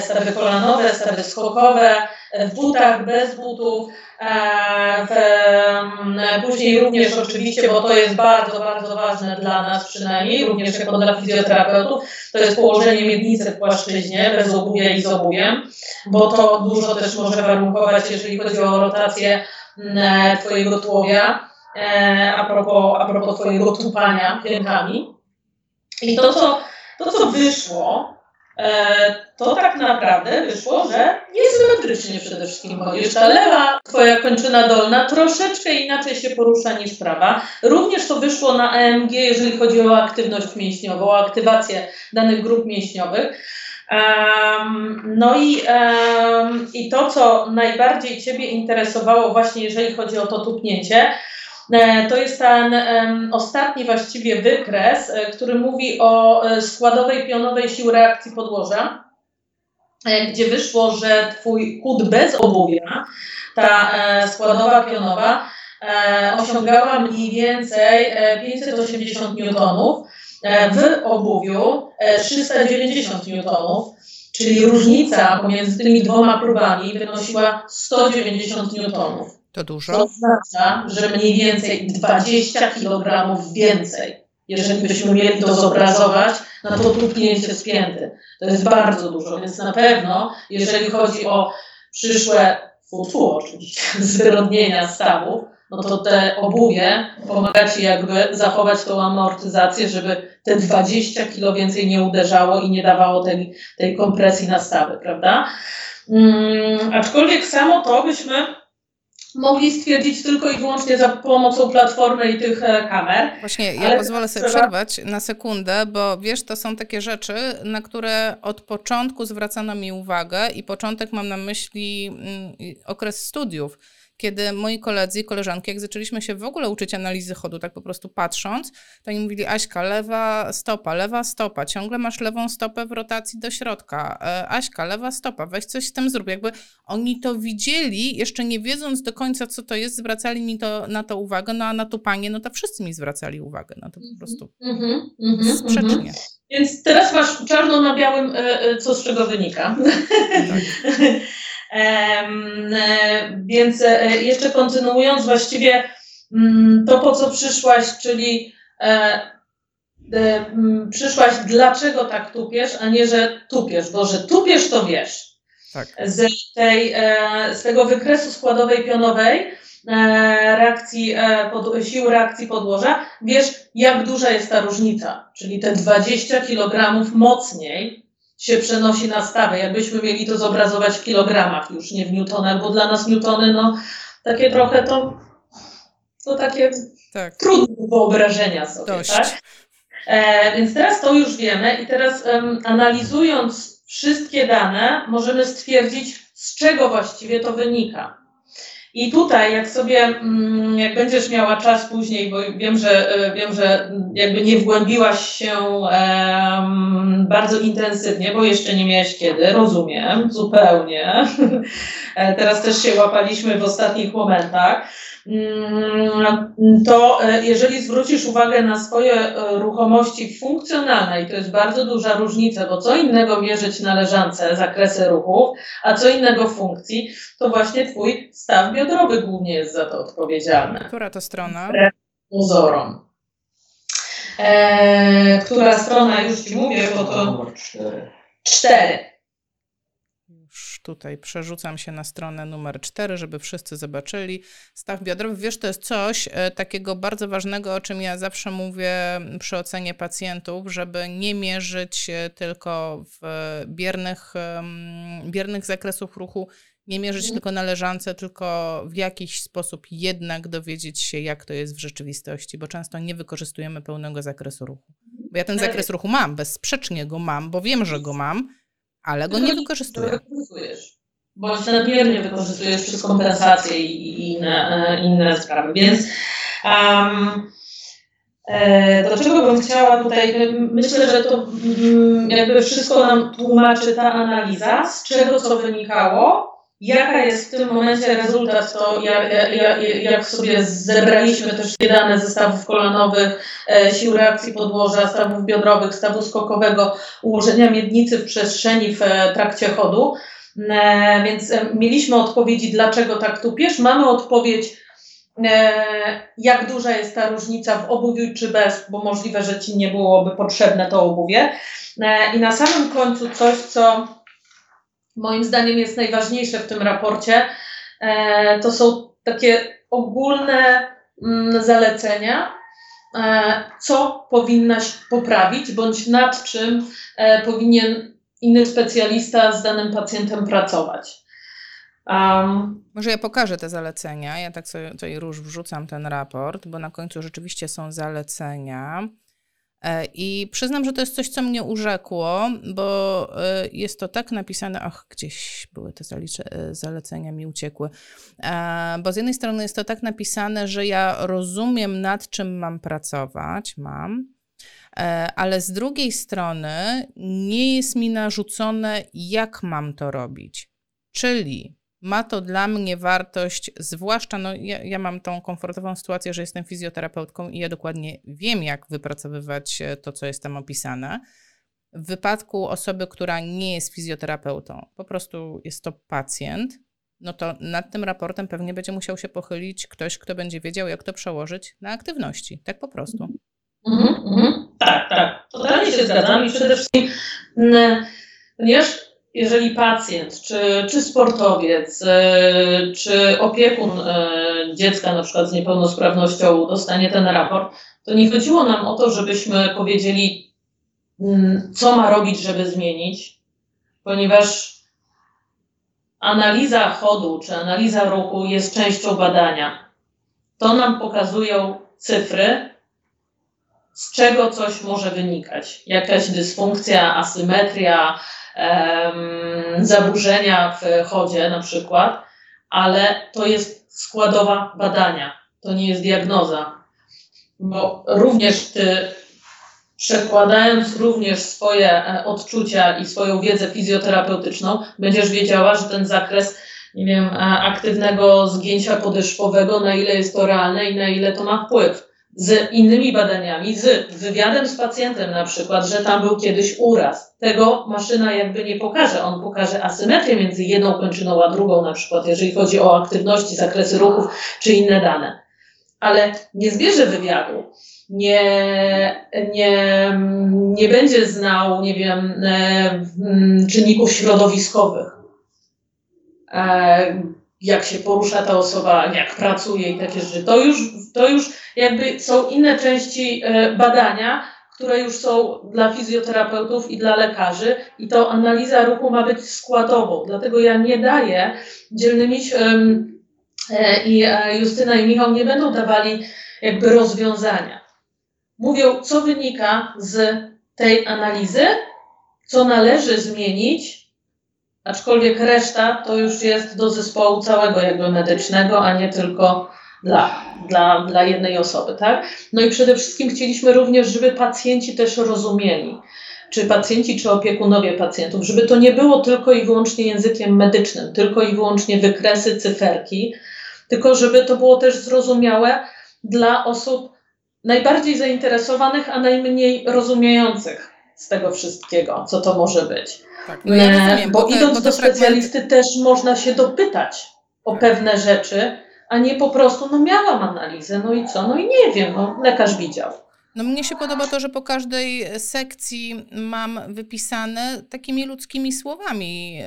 stawy kolanowe, stawy skokowe, w butach, bez butów. E, w, później również oczywiście, bo to jest bardzo, bardzo ważne dla nas przynajmniej, również jako dla fizjoterapeutów, to jest położenie miednicy w płaszczyźnie bez obuwia i z obuwiem, bo to dużo też może warunkować, jeżeli chodzi o rotację Twojego tułowia, e, a propos, a propos Twojego tupania piętami. I to, co, to, co wyszło, E, to tak naprawdę wyszło, że niesymetrycznie przede wszystkim chodzisz. Ta lewa, twoja kończyna dolna troszeczkę inaczej się porusza niż prawa. Również to wyszło na EMG, jeżeli chodzi o aktywność mięśniową, o aktywację danych grup mięśniowych. No i, i to, co najbardziej Ciebie interesowało właśnie, jeżeli chodzi o to tupnięcie, to jest ten ostatni właściwie wykres, e, który mówi o e, składowej pionowej sił reakcji podłoża, gdzie wyszło, że Twój kut bez obuwia, ta składowa pionowa, osiągała mniej więcej 580 newtonów, w obuwiu 390 newtonów, czyli różnica pomiędzy tymi dwoma próbami wynosiła 190 newtonów. To dużo. To oznacza, że mniej więcej 20 kg więcej. Jeżeli byśmy mieli to zobrazować, na to tupnięcie spięty. To jest bardzo dużo, więc na pewno, jeżeli chodzi o przyszłe fufu oczywiście, zwyrodnienia stawów, no to te obuwie pomaga Ci jakby zachować tą amortyzację, żeby te 20 kg więcej nie uderzało i nie dawało tej, tej kompresji na stawy, prawda? Hmm, aczkolwiek samo to byśmy mogli stwierdzić tylko i wyłącznie za pomocą platformy i tych e, kamer. Właśnie, ja Ale pozwolę sobie trzeba- przerwać na sekundę, bo wiesz, to są takie rzeczy, na które od początku zwracano mi uwagę i początek mam na myśli mm, okres studiów, kiedy moi koledzy i koleżanki, jak zaczęliśmy się w ogóle uczyć analizy chodu, tak po prostu patrząc, to oni mówili, Aśka, lewa stopa, lewa stopa, ciągle masz lewą stopę w rotacji do środka, e, Aśka, lewa stopa, weź coś z tym zrób. Jakby oni to widzieli, jeszcze nie wiedząc do końca, co to jest, zwracali mi to, na to uwagę, no a na tupanie, no to wszyscy mi zwracali uwagę, no to po prostu Mhm, mhm, mhm. sprzecznie. Więc teraz masz czarno na białym, e, e, co z czego wynika. E, Więc e, jeszcze kontynuując, właściwie mm, to, po co przyszłaś, czyli e, e, mm, przyszłaś, dlaczego tak tupiesz, a nie, że tupiesz, bo że tupiesz, to wiesz. Tak. Z, tej, e, z tego wykresu składowej pionowej e, reakcji, e, sił reakcji podłoża, wiesz, jak duża jest ta różnica, czyli te 20 kg mocniej się przenosi na stawę. Jakbyśmy mieli to zobrazować w kilogramach, już nie w newtonach, bo dla nas newtony, no takie trochę to, to takie Tak, trudne wyobrażenia sobie, dość. tak? E, więc teraz to już wiemy i teraz em, analizując wszystkie dane, możemy stwierdzić, z czego właściwie to wynika. I tutaj, jak sobie, mm, jak będziesz miała czas później, bo wiem, że e, wiem, że jakby nie wgłębiłaś się em, bardzo intensywnie, bo jeszcze nie miałeś kiedy, rozumiem, zupełnie. E, Teraz też się łapaliśmy w ostatnich momentach. Mm, to e, jeżeli zwrócisz uwagę na swoje e, ruchomości funkcjonalne, i to jest bardzo duża różnica, bo co innego mierzyć na leżance zakresy ruchów, a co innego funkcji, to właśnie twój staw biodrowy głównie jest za to odpowiedzialny. Która to strona? E, Pozorom. Eee, która strona, już Ci mówię, bo to... Numer 4. 4 tutaj przerzucam się na stronę numer 4, żeby wszyscy zobaczyli. Staw biodrowy, wiesz, to jest coś e, takiego bardzo ważnego, o czym ja zawsze mówię przy ocenie pacjentów, żeby nie mierzyć e, tylko w biernych, em, biernych zakresów ruchu, nie mierzyć tylko na leżance, tylko w jakiś sposób jednak dowiedzieć się, jak to jest w rzeczywistości, bo często nie wykorzystujemy pełnego zakresu ruchu. Bo ja ten zakres ruchu mam, bezsprzecznie go mam, bo wiem, że go mam, ale go nie wykorzystuję. wykorzystujesz. Bądź nadmiernie wykorzystujesz przez kompensacje i, inne, e, inne sprawy. Więc um, do czego bym chciała tutaj, myślę, że to mm, jakby wszystko nam tłumaczy ta analiza, z czego co wynikało, jaka jest w tym momencie rezultat, to jak, jak, jak sobie zebraliśmy też wszystkie dane ze stawów kolanowych, e, sił reakcji podłoża, stawów biodrowych, stawu skokowego, ułożenia miednicy w przestrzeni w e, trakcie chodu. E, Więc mieliśmy odpowiedzi, dlaczego tak tupiesz. Mamy odpowiedź, jak duża jest ta różnica w obuwiu czy bez, bo możliwe, że ci nie byłoby potrzebne to obuwie. I na samym końcu coś, co moim zdaniem jest najważniejsze w tym raporcie, e, to są takie ogólne mm, zalecenia, e, co powinnaś poprawić, bądź nad czym e, powinien inny specjalista z danym pacjentem pracować. Um, Może ja pokażę te zalecenia. Ja tak sobie tutaj już wrzucam ten raport, bo na końcu rzeczywiście są zalecenia. E, I przyznam, że to jest coś, co mnie urzekło, bo e, jest to tak napisane, ach, gdzieś były te e, zalecenia, mi uciekły. Bo z jednej strony jest to tak napisane, że ja rozumiem, nad czym mam pracować, mam, ale z drugiej strony nie jest mi narzucone, jak mam to robić. Czyli ma to dla mnie wartość, zwłaszcza, no ja, ja mam tą komfortową sytuację, że jestem fizjoterapeutką i ja dokładnie wiem, jak wypracowywać e, to, co jest tam opisane. W wypadku osoby, która nie jest fizjoterapeutą, po prostu jest to pacjent, no to nad tym raportem pewnie będzie musiał się pochylić ktoś, kto będzie wiedział, jak to przełożyć na aktywności. Tak po prostu. Mhm, mhm. Tak, tak. Totalnie się zgadzam i przede wszystkim, mm, ponieważ jeżeli pacjent, czy, czy sportowiec, e, czy opiekun e, dziecka na przykład z niepełnosprawnością dostanie ten raport, to nie chodziło nam o to, żebyśmy powiedzieli, mm, co ma robić, żeby zmienić, ponieważ analiza chodu czy analiza ruchu jest częścią badania. To nam pokazują cyfry, z czego coś może wynikać. Jakaś dysfunkcja, asymetria, em, zaburzenia w chodzie na przykład, ale to jest składowa badania, to nie jest diagnoza. Bo również ty, przekładając również swoje e, odczucia i swoją wiedzę fizjoterapeutyczną, będziesz wiedziała, że ten zakres nie wiem, e, aktywnego zgięcia podeszwowego, na ile jest to realne i na ile to ma wpływ. Z innymi badaniami, z wywiadem z pacjentem na przykład, że tam był kiedyś uraz. Tego maszyna jakby nie pokaże. On pokaże asymetrię między jedną kończyną a drugą na przykład, jeżeli chodzi o aktywności, zakresy ruchów czy inne dane. Ale nie zbierze wywiadu, nie, nie, nie będzie znał, nie wiem, e, czynników środowiskowych E, jak się porusza ta osoba, jak pracuje i takie rzeczy. To już, to już jakby są inne części e, badania, które już są dla fizjoterapeutów i dla lekarzy i to analiza ruchu ma być składową. Dlatego ja nie daję, dzielny miś e, i Justyna i Michał nie będą dawali jakby rozwiązania. Mówią, co wynika z tej analizy, co należy zmienić, aczkolwiek reszta to już jest do zespołu całego jakby medycznego, a nie tylko dla, dla, dla jednej osoby, tak? No i przede wszystkim chcieliśmy również, żeby pacjenci też rozumieli, czy pacjenci, czy opiekunowie pacjentów, żeby to nie było tylko i wyłącznie językiem medycznym, tylko i wyłącznie wykresy, cyferki, tylko żeby to było też zrozumiałe dla osób najbardziej zainteresowanych, a najmniej rozumiejących z tego wszystkiego, co to może być. Tak, no ja rozumiem, bo, bo te, idąc bo do fragmenty- specjalisty też można się dopytać o pewne rzeczy, a nie po prostu, no miałam analizę, no i co, no i nie wiem, no lekarz widział. No mnie się podoba to, że po każdej sekcji mam wypisane takimi ludzkimi słowami,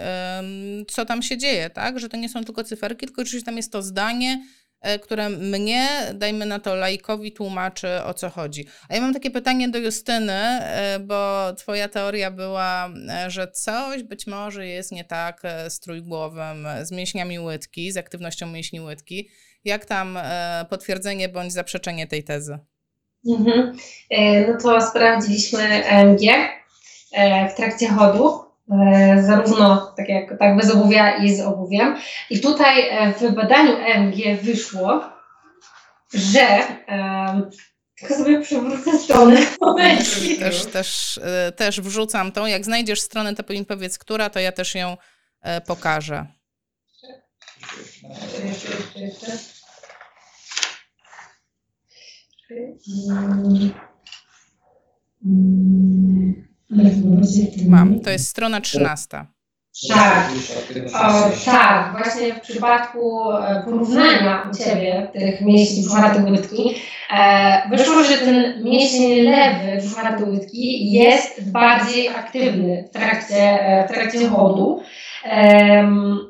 co tam się dzieje, tak? Że to nie są tylko cyferki, tylko rzeczywiście tam jest to zdanie, e, które mnie, dajmy na to laikowi, tłumaczy o co chodzi. A ja mam takie pytanie do Justyny, e, bo twoja teoria była, e, że coś być może jest nie tak e, z trójgłowem, e, z mięśniami łydki, z aktywnością mięśni łydki. Jak tam e, potwierdzenie bądź zaprzeczenie tej tezy? Mhm. E, No to sprawdziliśmy EMG e, w trakcie chodu, e, zarówno tak, jak, tak bez obuwia i z obuwiem. I tutaj e, w badaniu EMG wyszło, że e, tylko sobie przewrócę stronę. Też, też, e, też wrzucam tą. Jak znajdziesz stronę, to powiedz, która, to ja też ją e, pokażę. Jeszcze, jeszcze, jeszcze. Mm. Mam. To jest strona 13. Tak. O, tak, właśnie w przypadku e, porównania u Ciebie tych mięśni brzuchatej łydki, e, wyszło, że ten mięsień lewy brzuchatej łydki jest bardziej aktywny w trakcie, e, w trakcie chodu.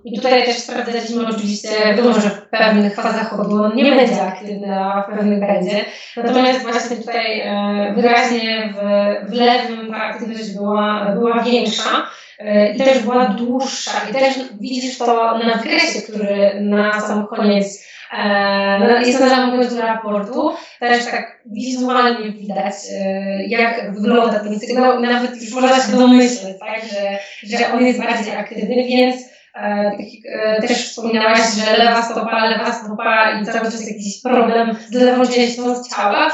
I tutaj też sprawdzaliśmy oczywiście, wiadomo, że w pewnych fazach chodu on nie będzie aktywny, a w pewnych będzie. Natomiast właśnie tutaj e, wyraźnie w, w lewym ta aktywność była, była większa. E, i też była dłuższa. I też widzisz to na wykresie, który na sam koniec jest na samym końcu raportu. Też tak wizualnie widać, e, jak wygląda ten sygnał. Nawet już można się domyśleć, tak, że, że on jest bardziej aktywny, więc e, tak e, też wspominałaś, że lewa stopa, lewa stopa i cały czas jakiś problem z lewą częścią ciała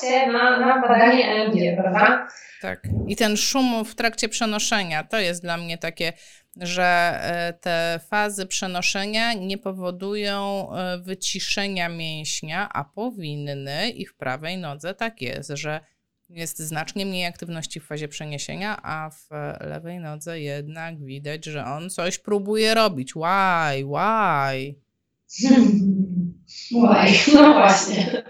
się na, na badanie EMG, prawda? Tak. I ten szum w trakcie przenoszenia to jest dla mnie takie, że e, te fazy przenoszenia nie powodują e, wyciszenia mięśnia, a powinny i w prawej nodze tak jest, że jest znacznie mniej aktywności w fazie przeniesienia, a w lewej nodze jednak widać, że on coś próbuje robić. Why? Why? Łaj, no właśnie.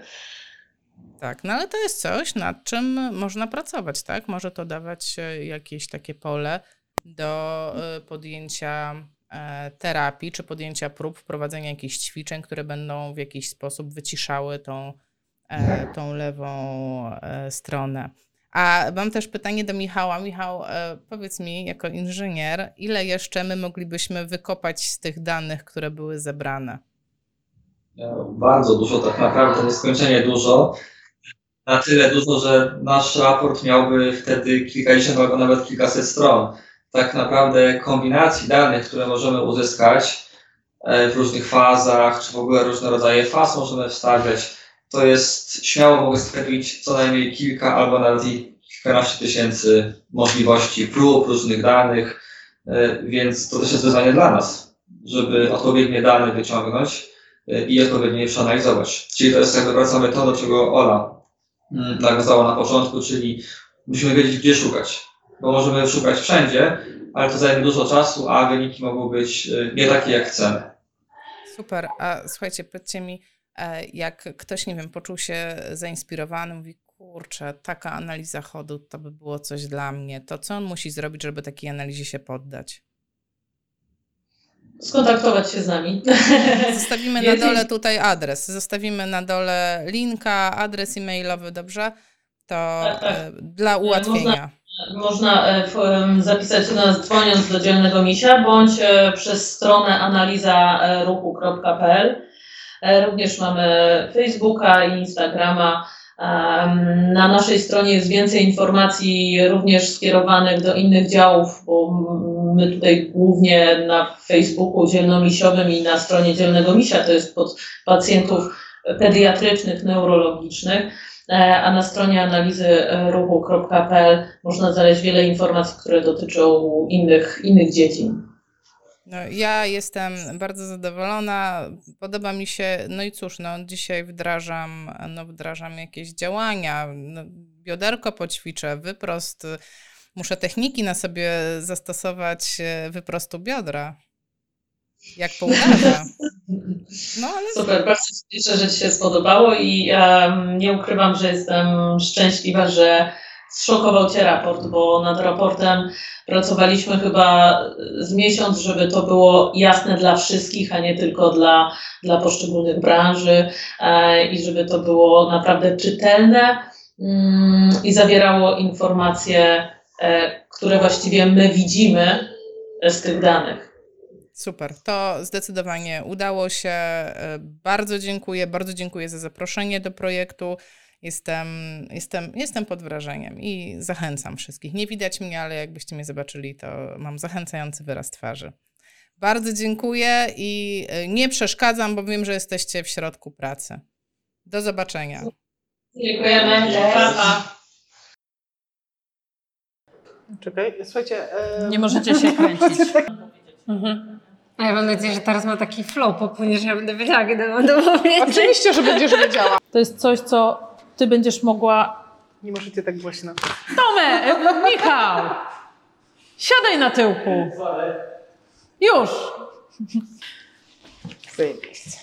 Tak, no ale to jest coś, nad czym można pracować, tak? Może to dawać e, jakieś takie pole do e, podjęcia e, terapii, czy podjęcia prób, wprowadzenia jakichś ćwiczeń, które będą w jakiś sposób wyciszały tą, e, tą lewą e, stronę. A mam też pytanie do Michała. Michał, powiedz mi, jako inżynier, ile jeszcze my moglibyśmy wykopać z tych danych, które były zebrane? Bardzo dużo, tak naprawdę nieskończenie dużo. Na tyle dużo, że nasz raport miałby wtedy kilkadziesiąt albo nawet kilkaset stron. Tak naprawdę kombinacji danych, które możemy uzyskać e, w różnych fazach, czy w ogóle różne rodzaje faz możemy wstawiać, to jest, śmiało mogę stwierdzić, co najmniej kilka albo nawet kilkanaście tysięcy możliwości prób, różnych danych, e, więc to też jest wyzwanie dla nas, żeby odpowiednie dane wyciągnąć e, i odpowiednio je przeanalizować. Czyli to jest jakby wracamy to, do czego Ola mm, nawiązała na początku, czyli musimy wiedzieć, gdzie szukać. Bo możemy szukać wszędzie, ale to zajmie dużo czasu, a wyniki mogą być e, nie takie, jak chcemy. Super. A słuchajcie, powiedzcie mi, e, jak ktoś, nie wiem, poczuł się zainspirowany, mówi, kurczę, taka analiza chodu to by było coś dla mnie, to co on musi zrobić, żeby takiej analizie się poddać? Skontaktować się z nami. Zostawimy na dole tutaj adres, zostawimy na dole linka, adres e-mailowy, dobrze? To Tak, tak. e, dla ułatwienia. Można e, w- em, zapisać się do nas dzwoniąc do dzielnego misia, bądź e, przez stronę analizaruchu.pl. E, Również mamy Facebooka i Instagrama. Na naszej stronie jest więcej informacji również skierowanych do innych działów, bo my tutaj głównie na Facebooku dzielnomisiowym i na stronie dzielnego misia to jest pod pacjentów pediatrycznych, neurologicznych. E, a na stronie analizy e, ruchu.pl można znaleźć wiele informacji, które dotyczą innych, innych dziedzin. No, ja jestem bardzo zadowolona, podoba mi się, no i cóż, no dzisiaj wdrażam, no wdrażam jakieś działania, no, bioderko poćwiczę, wyprost, muszę techniki na sobie zastosować e, wyprostu biodra, jak po udarze. No ale Super, bardzo się cieszę, że Ci się spodobało i em, nie ukrywam, że jestem szczęśliwa, że zszokował Cię raport, bo nad raportem pracowaliśmy chyba z miesiąc, żeby to było jasne dla wszystkich, a nie tylko dla, dla poszczególnych branży e, i żeby to było naprawdę czytelne mm, i zawierało informacje, e, które właściwie my widzimy z tych danych. Super, to zdecydowanie udało się. E, Bardzo dziękuję, bardzo dziękuję za zaproszenie do projektu. Jestem, jestem, jestem pod wrażeniem i zachęcam wszystkich. Nie widać mnie, ale jakbyście mnie zobaczyli, to mam zachęcający wyraz twarzy. Bardzo dziękuję i e, nie przeszkadzam, bo wiem, że jesteście w środku pracy. Do zobaczenia. Dziękujemy. Pa, pa. Czekaj, słuchajcie. e, Nie możecie się kręcić. Mhm. A ja mam nadzieję, że teraz ma taki flow popłynie, że ja będę wiedziała, kiedy mam to powiedzieć. Oczywiście, że będziesz wiedziała. To jest coś, co ty będziesz mogła... Nie możecie tak głośno. Tome, e, Michał! Siadaj na tyłku. Już! Zajebiście.